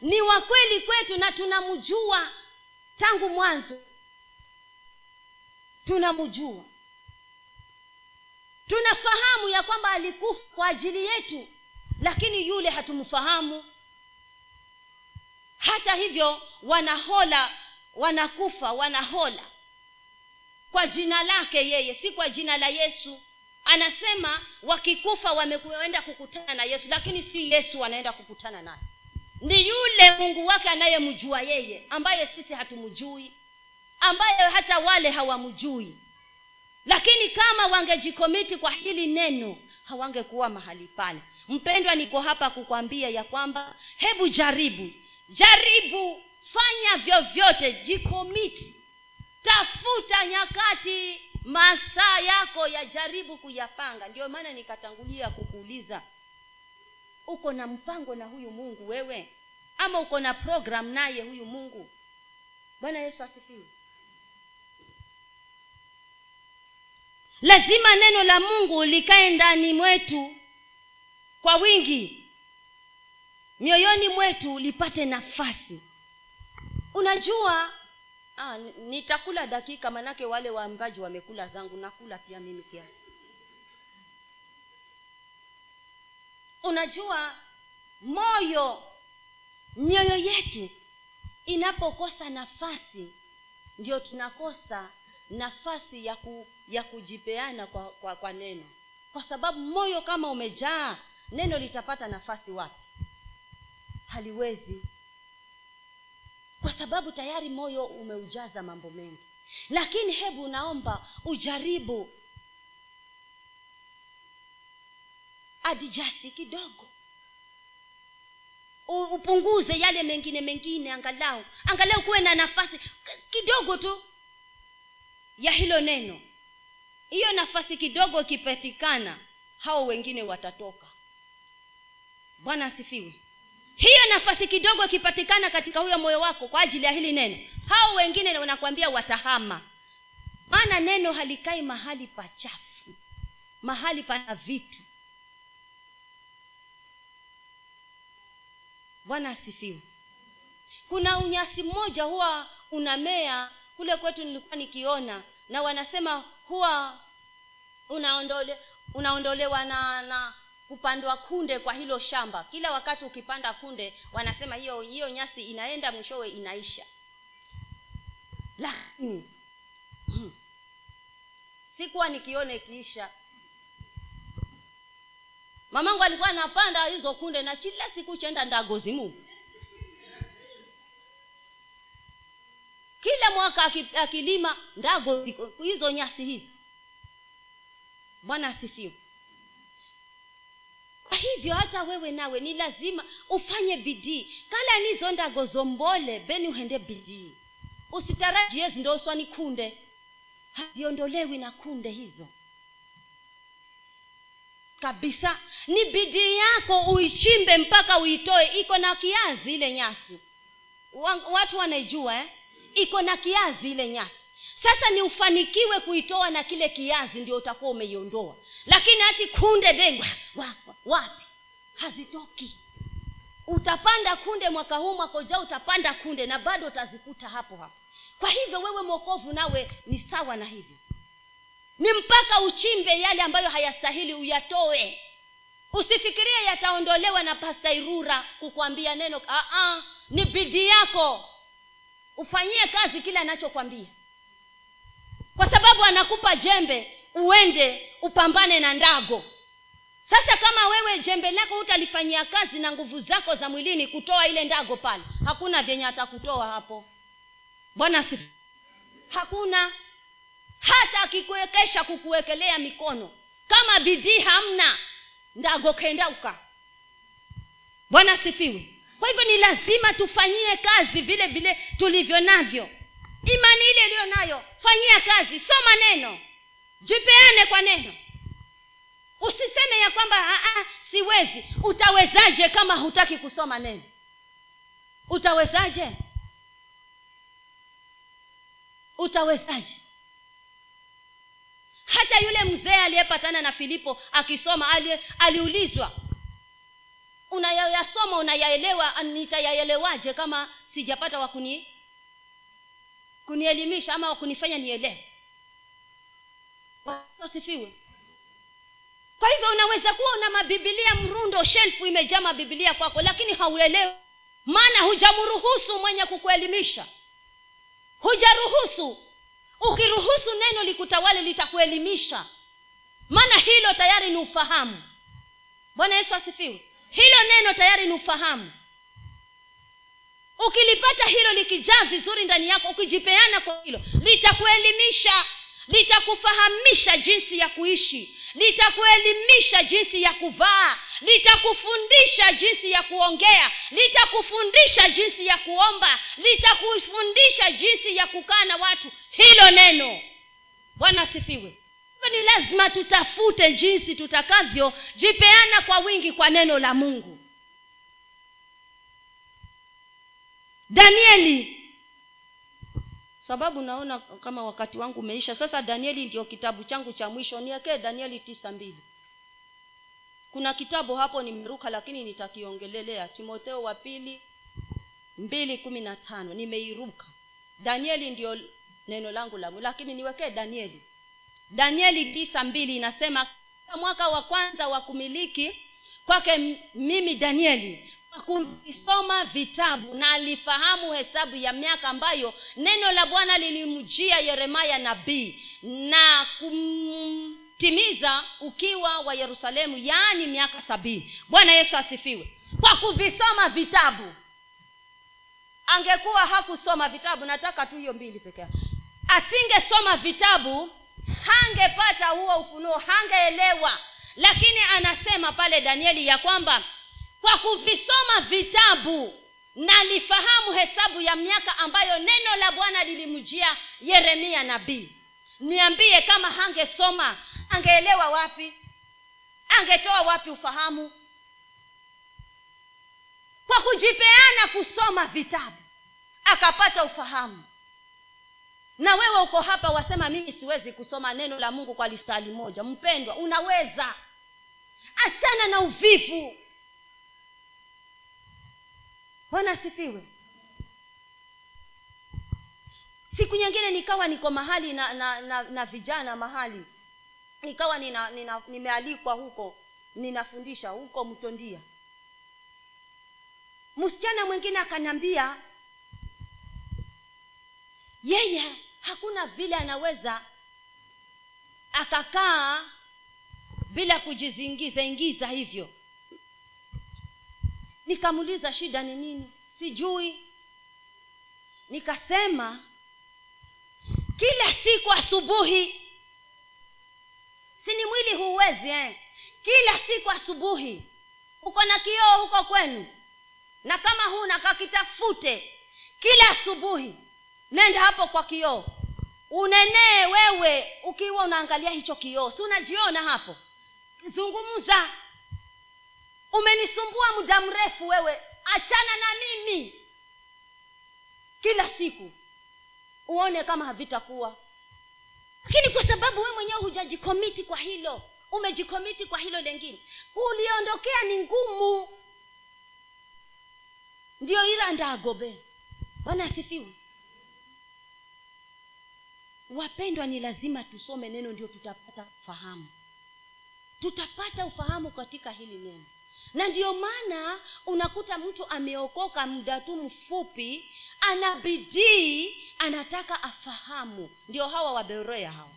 Ni wakweli kwetu na tunamjua tangu mwanzo. Tunamjua. Tunafahamu ya kwamba alikufa kwa ajili yetu lakini yule hatumfahamu. Hata hivyo wanahola wanakufa wanahola. Kwa jina lake yeye si kwa jina la yesu. Anasema wakikufa wameenda kukutana na yesu lakini si yesu anaenda kukutana naye. Ni yule mungu wake anayemjua yeye ambaye sisi hatumjui ambaye hata wale hawamjui. Lakini kama wangejikomiti kwa hili neno hawangekuwa mahali pale mpendwa niko hapa kukwambia ya kwamba hebu jaribu. Jaribu fanya vyovyote jikomiti. Tafuta nyakati masaa yako yajaribu kuyapanga. Ndio maana nikatangulia kukuuliza uko na mpango na huyu mungu wewe? Ama uko na program naye huyu mungu? Bwana yesu asifiwe. Lazima neno la mungu likae ndani mwetu kwa wingi mioyoni mwetu lipate nafasi. Unajua ah, nitakula dakika manake wale waambaji wamekula zangu nakula pia mimi kiasi. Unajua moyo mioyo yetu inapokosa nafasi ndio tunakosa nafasi ya ku, ya kujipeana kwa, kwa kwa neno. Kwa sababu moyo kama umejaa neno litapata nafasi wapi? Haliwezi. Kwa sababu tayari moyo umeujaza mambo mengi. Lakini hebu naomba ujaribu. Adijasti kidogo. Upunguze yale mengine mengine angalau. Angalau kuwe na nafasi kidogo tu ya hilo neno. Hiyo nafasi kidogo ikipatikana hao wengine watatoka bwana asifiwe. Hiyo nafasi kidogo ikipatikana katika huyo moyo wako kwa ajili ya hili neno hao wengine wanakwambia watahama. Maana neno halikai mahali pachafu mahali pana vitu. Bwana asifiwe. Kuna unyasi mmoja huwa unamea kule kwetu nilikuwa nikiona na wanasema huwa unaondole unaondolewa na na kupandwa kunde kwa hilo shamba. Kila wakati ukipanda kunde wanasema hiyo hiyo nyasi inaenda mwishowe inaisha. Lakini hmm. sikuwa nikione ikiisha. Mamangu alikuwa anapanda hizo kunde na kila siku chenda ndagozimu kila mwaka akilima ndago hizo nyasi hizo bwana asifiwe kwa hivyo hata wewe nawe ni lazima ufanye bidii. Kala nizo ndago zombole beni uhende bidii. Usitarajie zindoswa ni kunde. Haziondolewi na kunde hizo. Kabisa ni bidii yako uichimbe mpaka uitoe. Iko na kiazi ile nyasi. Watu wanaijua eh? iko na kiazi ile nyasi sasa ni ufanikiwe kuitoa na kile kiazi ndio utakuwa umeiondoa. Lakini hati kunde dengwa wapi? Hazitoki. Utapanda kunde mwaka huu mwaka ujao utapanda kunde na bado utazikuta hapo hapo. Kwa hivyo wewe mwokovu nawe ni sawa na hivyo. Ni mpaka uchimbe yale ambayo hayastahili uyatoe. Usifikirie yataondolewa na pasta irura kukwambia neno Aa, ni bidii yako. Ufanyie kazi kile anachokwambia kwa sababu anakupa jembe uende upambane na ndago. Sasa kama wewe jembe lako hutalifanyia kazi na nguvu zako za mwilini kutoa ile ndago pale hakuna vyenye atakutoa hapo. Bwana si hakuna. Hata akikuwekesha kukuwekelea mikono. Kama bidii hamna ndago kendauka. Bwana sifiwe kwa hivyo ni lazima tufanyie kazi vile vile tulivyo navyo imani ile iliyo nayo fanyia kazi soma neno. Jipeane kwa neno. Usiseme ya kwamba "Ah, ah, siwezi. Utawezaje kama hutaki kusoma neno? Utawezaje? Utawezaje? Hata yule mzee aliyepatana na filipo akisoma ali, aliulizwa unayoyasoma unayaelewa nitayaelewaje kama sijapata wakuni kunielimisha ama wakunifanya nielewe. Wasifiwe kwa hivyo unaweza kuwa una mabibilia mrundo shelfu imejaa mabibilia kwako lakini hauelewi. Maana hujamruhusu mwenye kukuelimisha. Hujaruhusu. Ukiruhusu neno likutawale litakuelimisha. Maana hilo tayari ni ufahamu. Bwana yesu asifiwe. Hilo neno tayari ni ufahamu ukilipata hilo likijaa vizuri ndani yako ukijipeana kwa hilo litakuelimisha litakufahamisha jinsi ya kuishi litakuelimisha jinsi ya kuvaa litakufundisha jinsi ya kuongea litakufundisha jinsi ya kuomba litakufundisha jinsi ya kukaa na watu. Hilo neno. Bwana asifiwe. Ni lazima tutafute jinsi tutakavyojipeana kwa wingi kwa neno la mungu danieli. Sababu naona kama wakati wangu umeisha. Sasa danieli ndio kitabu changu cha mwisho. Niwekee danieli tisa mbili. Kuna kitabu hapo nimeruka lakini nitakiongelelea. Timotheo wa pili mbili kumi na tano. Nimeiruka. Danieli ndio neno langu la lakini niwekee danieli. Danieli tisa mbili inasema mwaka wa kwanza wa kumiliki kwake mimi danieli kuvisoma vitabu na alifahamu hesabu ya miaka ambayo neno la bwana lilimjia yeremaya nabii na kumtimiza ukiwa wa yerusalemu yaani miaka sabini. Bwana yesu asifiwe. Kwa kuvisoma vitabu angekuwa hakusoma vitabu nataka tu hiyo mbili peke asingesoma vitabu hangepata huo ufunuo hangeelewa. Lakini anasema pale danieli ya kwamba kwa kuvisoma vitabu nalifahamu hesabu ya miaka ambayo neno la bwana lilimjia yeremia nabii. Niambie kama hangesoma angeelewa wapi? Angetoa wapi ufahamu? Kwa kujipeana kusoma vitabu akapata ufahamu. Na wewe uko hapa wasema mimi siwezi kusoma neno la mungu kwa listali moja. Mpendwa unaweza. Achana na uvivu bwana asifiwe. Siku nyingine nikawa niko mahali na na, na, na vijana mahali. Nikawa nina, nina nimealikwa huko ninafundisha huko mtondia. Msichana mwingine akaniambia yeye hakuna vile anaweza akakaa bila kujizingiza ingiza hivyo nikamuuliza shida ni nini? Sijui. Nikasema kila siku asubuhi. Si ni mwili huuwezi eh? kila siku asubuhi. Uko na kioo huko kwenu. Na kama huna kakitafute. Kila asubuhi. Nenda hapo kwa kioo. Unenee wewe ukiwa unaangalia hicho kioo. Si unajiona hapo? Zungumza umenisumbua muda mrefu wewe. Achana na mimi. Kila siku uone kama havitakuwa. Lakini kwa sababu wewe mwenyewe hujajikomiti kwa hilo umejikomiti kwa hilo lengine kuliondokea ni ngumu. Ndio ila ndagobe. Bwana asifiwe. Wapendwa ni lazima tusome neno ndio tutapata fahamu. Tutapata ufahamu katika hili neno na ndiyo maana unakuta mtu ameokoka muda tu mfupi ana bidii anataka afahamu. Ndio hawa waberea hawa.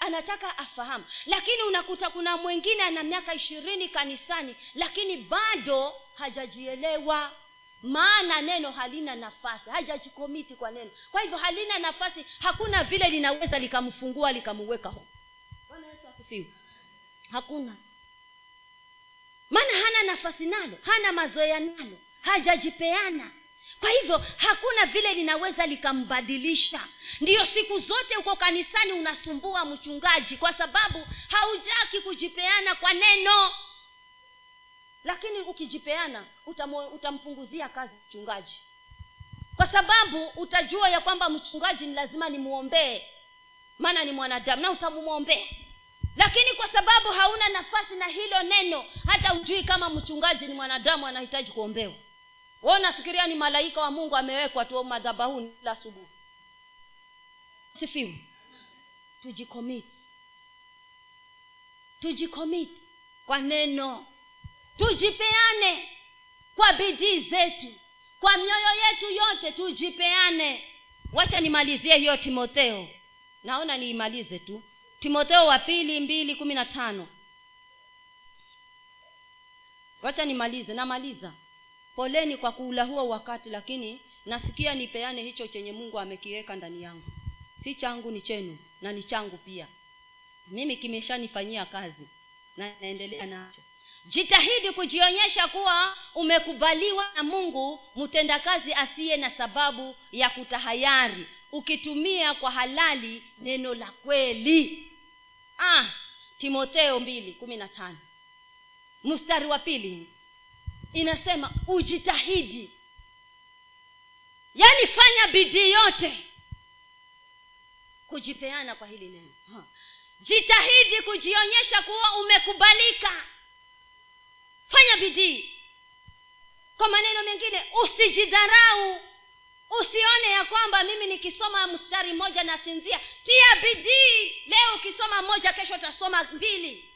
Anataka afahamu. Lakini unakuta kuna mwingine ana miaka ishirini kanisani lakini bado hajajielewa. Maana neno halina nafasi. Hajajikomiti kwa neno. Kwa hivyo halina nafasi hakuna vile linaweza likamfungua likamuweka ho hakuna maana hana nafasi nalo hana mazoea nalo hajajipeana. Kwa hivyo hakuna vile linaweza likambadilisha. Ndiyo siku zote uko kanisani unasumbua mchungaji kwa sababu haujaki kujipeana kwa neno. Lakini ukijipeana utampunguzia kazi mchungaji. Kwa sababu utajua ya kwamba mchungaji ni lazima nimwombee. Maana ni mwanadamu na utamumwombea lakini kwa sababu hauna nafasi na hilo neno hata hujui kama mchungaji ni mwanadamu anahitaji kuombewa. We unafikiria ni malaika wa mungu amewekwa tu madhabahuni la asubuhi? Sifiwe. Tujikomit tujikomit kwa neno. Tujipeane kwa bidii zetu. Kwa mioyo yetu yote tujipeane. Wacha nimalizie hiyo timotheo. Naona niimalize tu timotheo wa pili mbili kumi na tano. Wacha nimalize namaliza. Poleni kwa kuula huo wakati lakini nasikia nipeane hicho chenye mungu amekiweka ndani yangu. Si changu ni chenu na ni changu pia. Mimi kimeshanifanyia kazi na naendelea nacho. Jitahidi kujionyesha kuwa umekubaliwa na mungu mtendakazi asiye na sababu ya kutahayari ukitumia kwa halali neno la kweli ah, timotheo mbili kumi na tano. Mstari wa pili. Inasema ujitahidi. Yaani fanya bidii yote kujipeana kwa hili neno. Jitahidi kujionyesha kuwa umekubalika. Fanya bidii. Kwa maneno mengine usijidharau usione ya kwamba mimi nikisoma mstari mmoja nasinzia. Tia bidii leo ukisoma moja kesho utasoma mbili.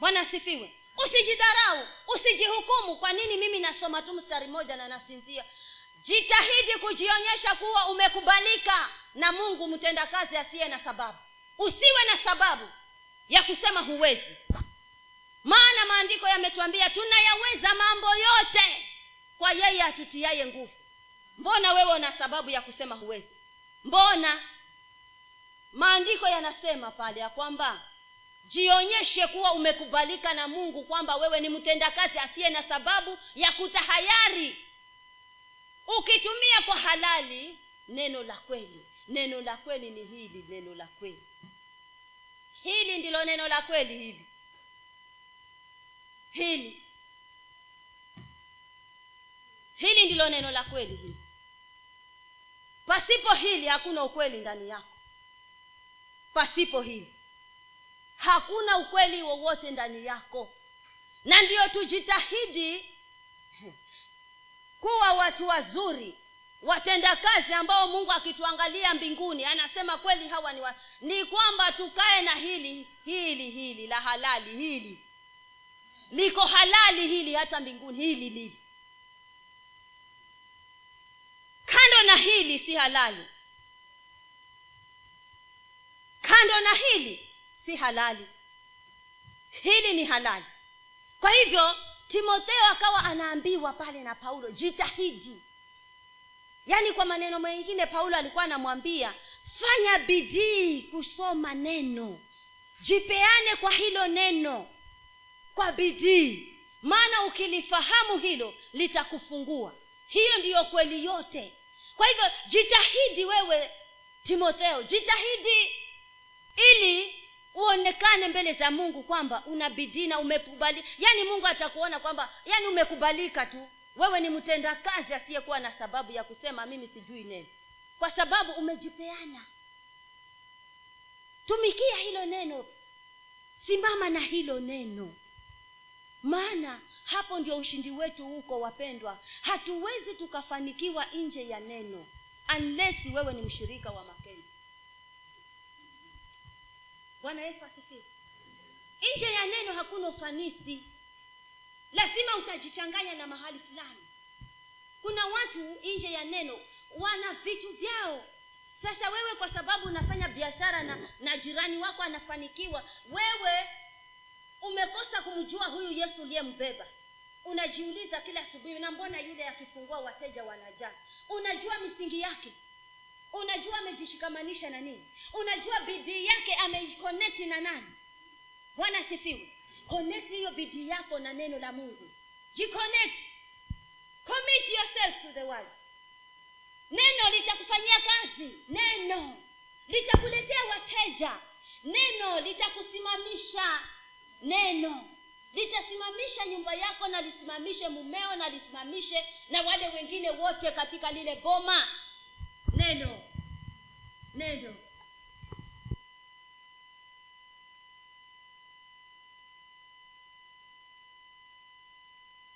Bwana asifiwe. Usijidharau usijihukumu. Kwa nini mimi nasoma tu mstari mmoja na nasinzia? Jitahidi kujionyesha kuwa umekubalika na mungu mtendakazi asiye na sababu. Usiwe na sababu ya kusema huwezi. Maana maandiko yametuambia tunayaweza mambo yote kwa yeye atutiaye nguvu mbona wewe una sababu ya kusema huwezi? Mbona? Maandiko yanasema pale ya kwamba jionyeshe kuwa umekubalika na mungu kwamba wewe ni mtendakazi asiye na sababu ya kutahayari. Ukitumia kwa halali neno la kweli. Neno la kweli ni hili neno la kweli. Hili ndilo neno la kweli hili. Hili. Hili ndilo neno la kweli hili pasipo hili hakuna ukweli ndani yako. Pasipo hili. Hakuna ukweli wowote ndani yako. Na ndiyo tujitahidi *laughs* kuwa watu wazuri watendakazi ambao mungu akituangalia mbinguni anasema kweli hawa ni wa... ni kwamba tukae na hili hili hili la halali hili. Liko halali hili hata mbinguni hili lili na hili si halali. Kando na hili si halali. Hili ni halali. Kwa hivyo timotheo akawa anaambiwa pale na paulo jitahidi. Yaani kwa maneno mengine paulo alikuwa anamwambia fanya bidii kusoma neno. Jipeane kwa hilo neno. Kwa bidii. Maana ukilifahamu hilo litakufungua. Hiyo ndiyo kweli yote kwa hivyo jitahidi wewe timotheo jitahidi ili uonekane mbele za mungu kwamba una bidii na umekubali yaani mungu atakuona kwamba yaani umekubalika tu. Wewe ni mtendakazi asiyekuwa na sababu ya kusema mimi sijui neno. Kwa sababu umejipeana. Tumikia hilo neno. Simama na hilo neno. Maana hapo ndio ushindi wetu huko wapendwa. Hatuwezi tukafanikiwa nje ya neno unless wewe ni mshirika wa makenzi bwana yesu asifiwe. Nje ya neno hakuna ufanisi. Lazima utajichanganya na mahali fulani. Kuna watu nje ya neno wana vitu vyao. Sasa wewe kwa sababu unafanya biashara na na jirani wako anafanikiwa wewe umekosa kumjua huyu yesu uliyembeba. Unajiuliza kila asubuhi na mbona yule akifungua wateja wanajaa? Unajua misingi yake? Unajua amejishikamanisha na nini? Unajua bidii yake ameikonekti na nani? Bwana sifiwe connect hiyo bidii yako na neno la mungu. Jiconnect. Commit yourself to the word. Neno litakufanyia kazi. Neno litakuletea wateja. Neno litakusimamisha neno. Litasimamisha nyumba yako na lisimamishe mumeo na lisimamishe na wale wengine wote katika lile boma. Neno. Neno.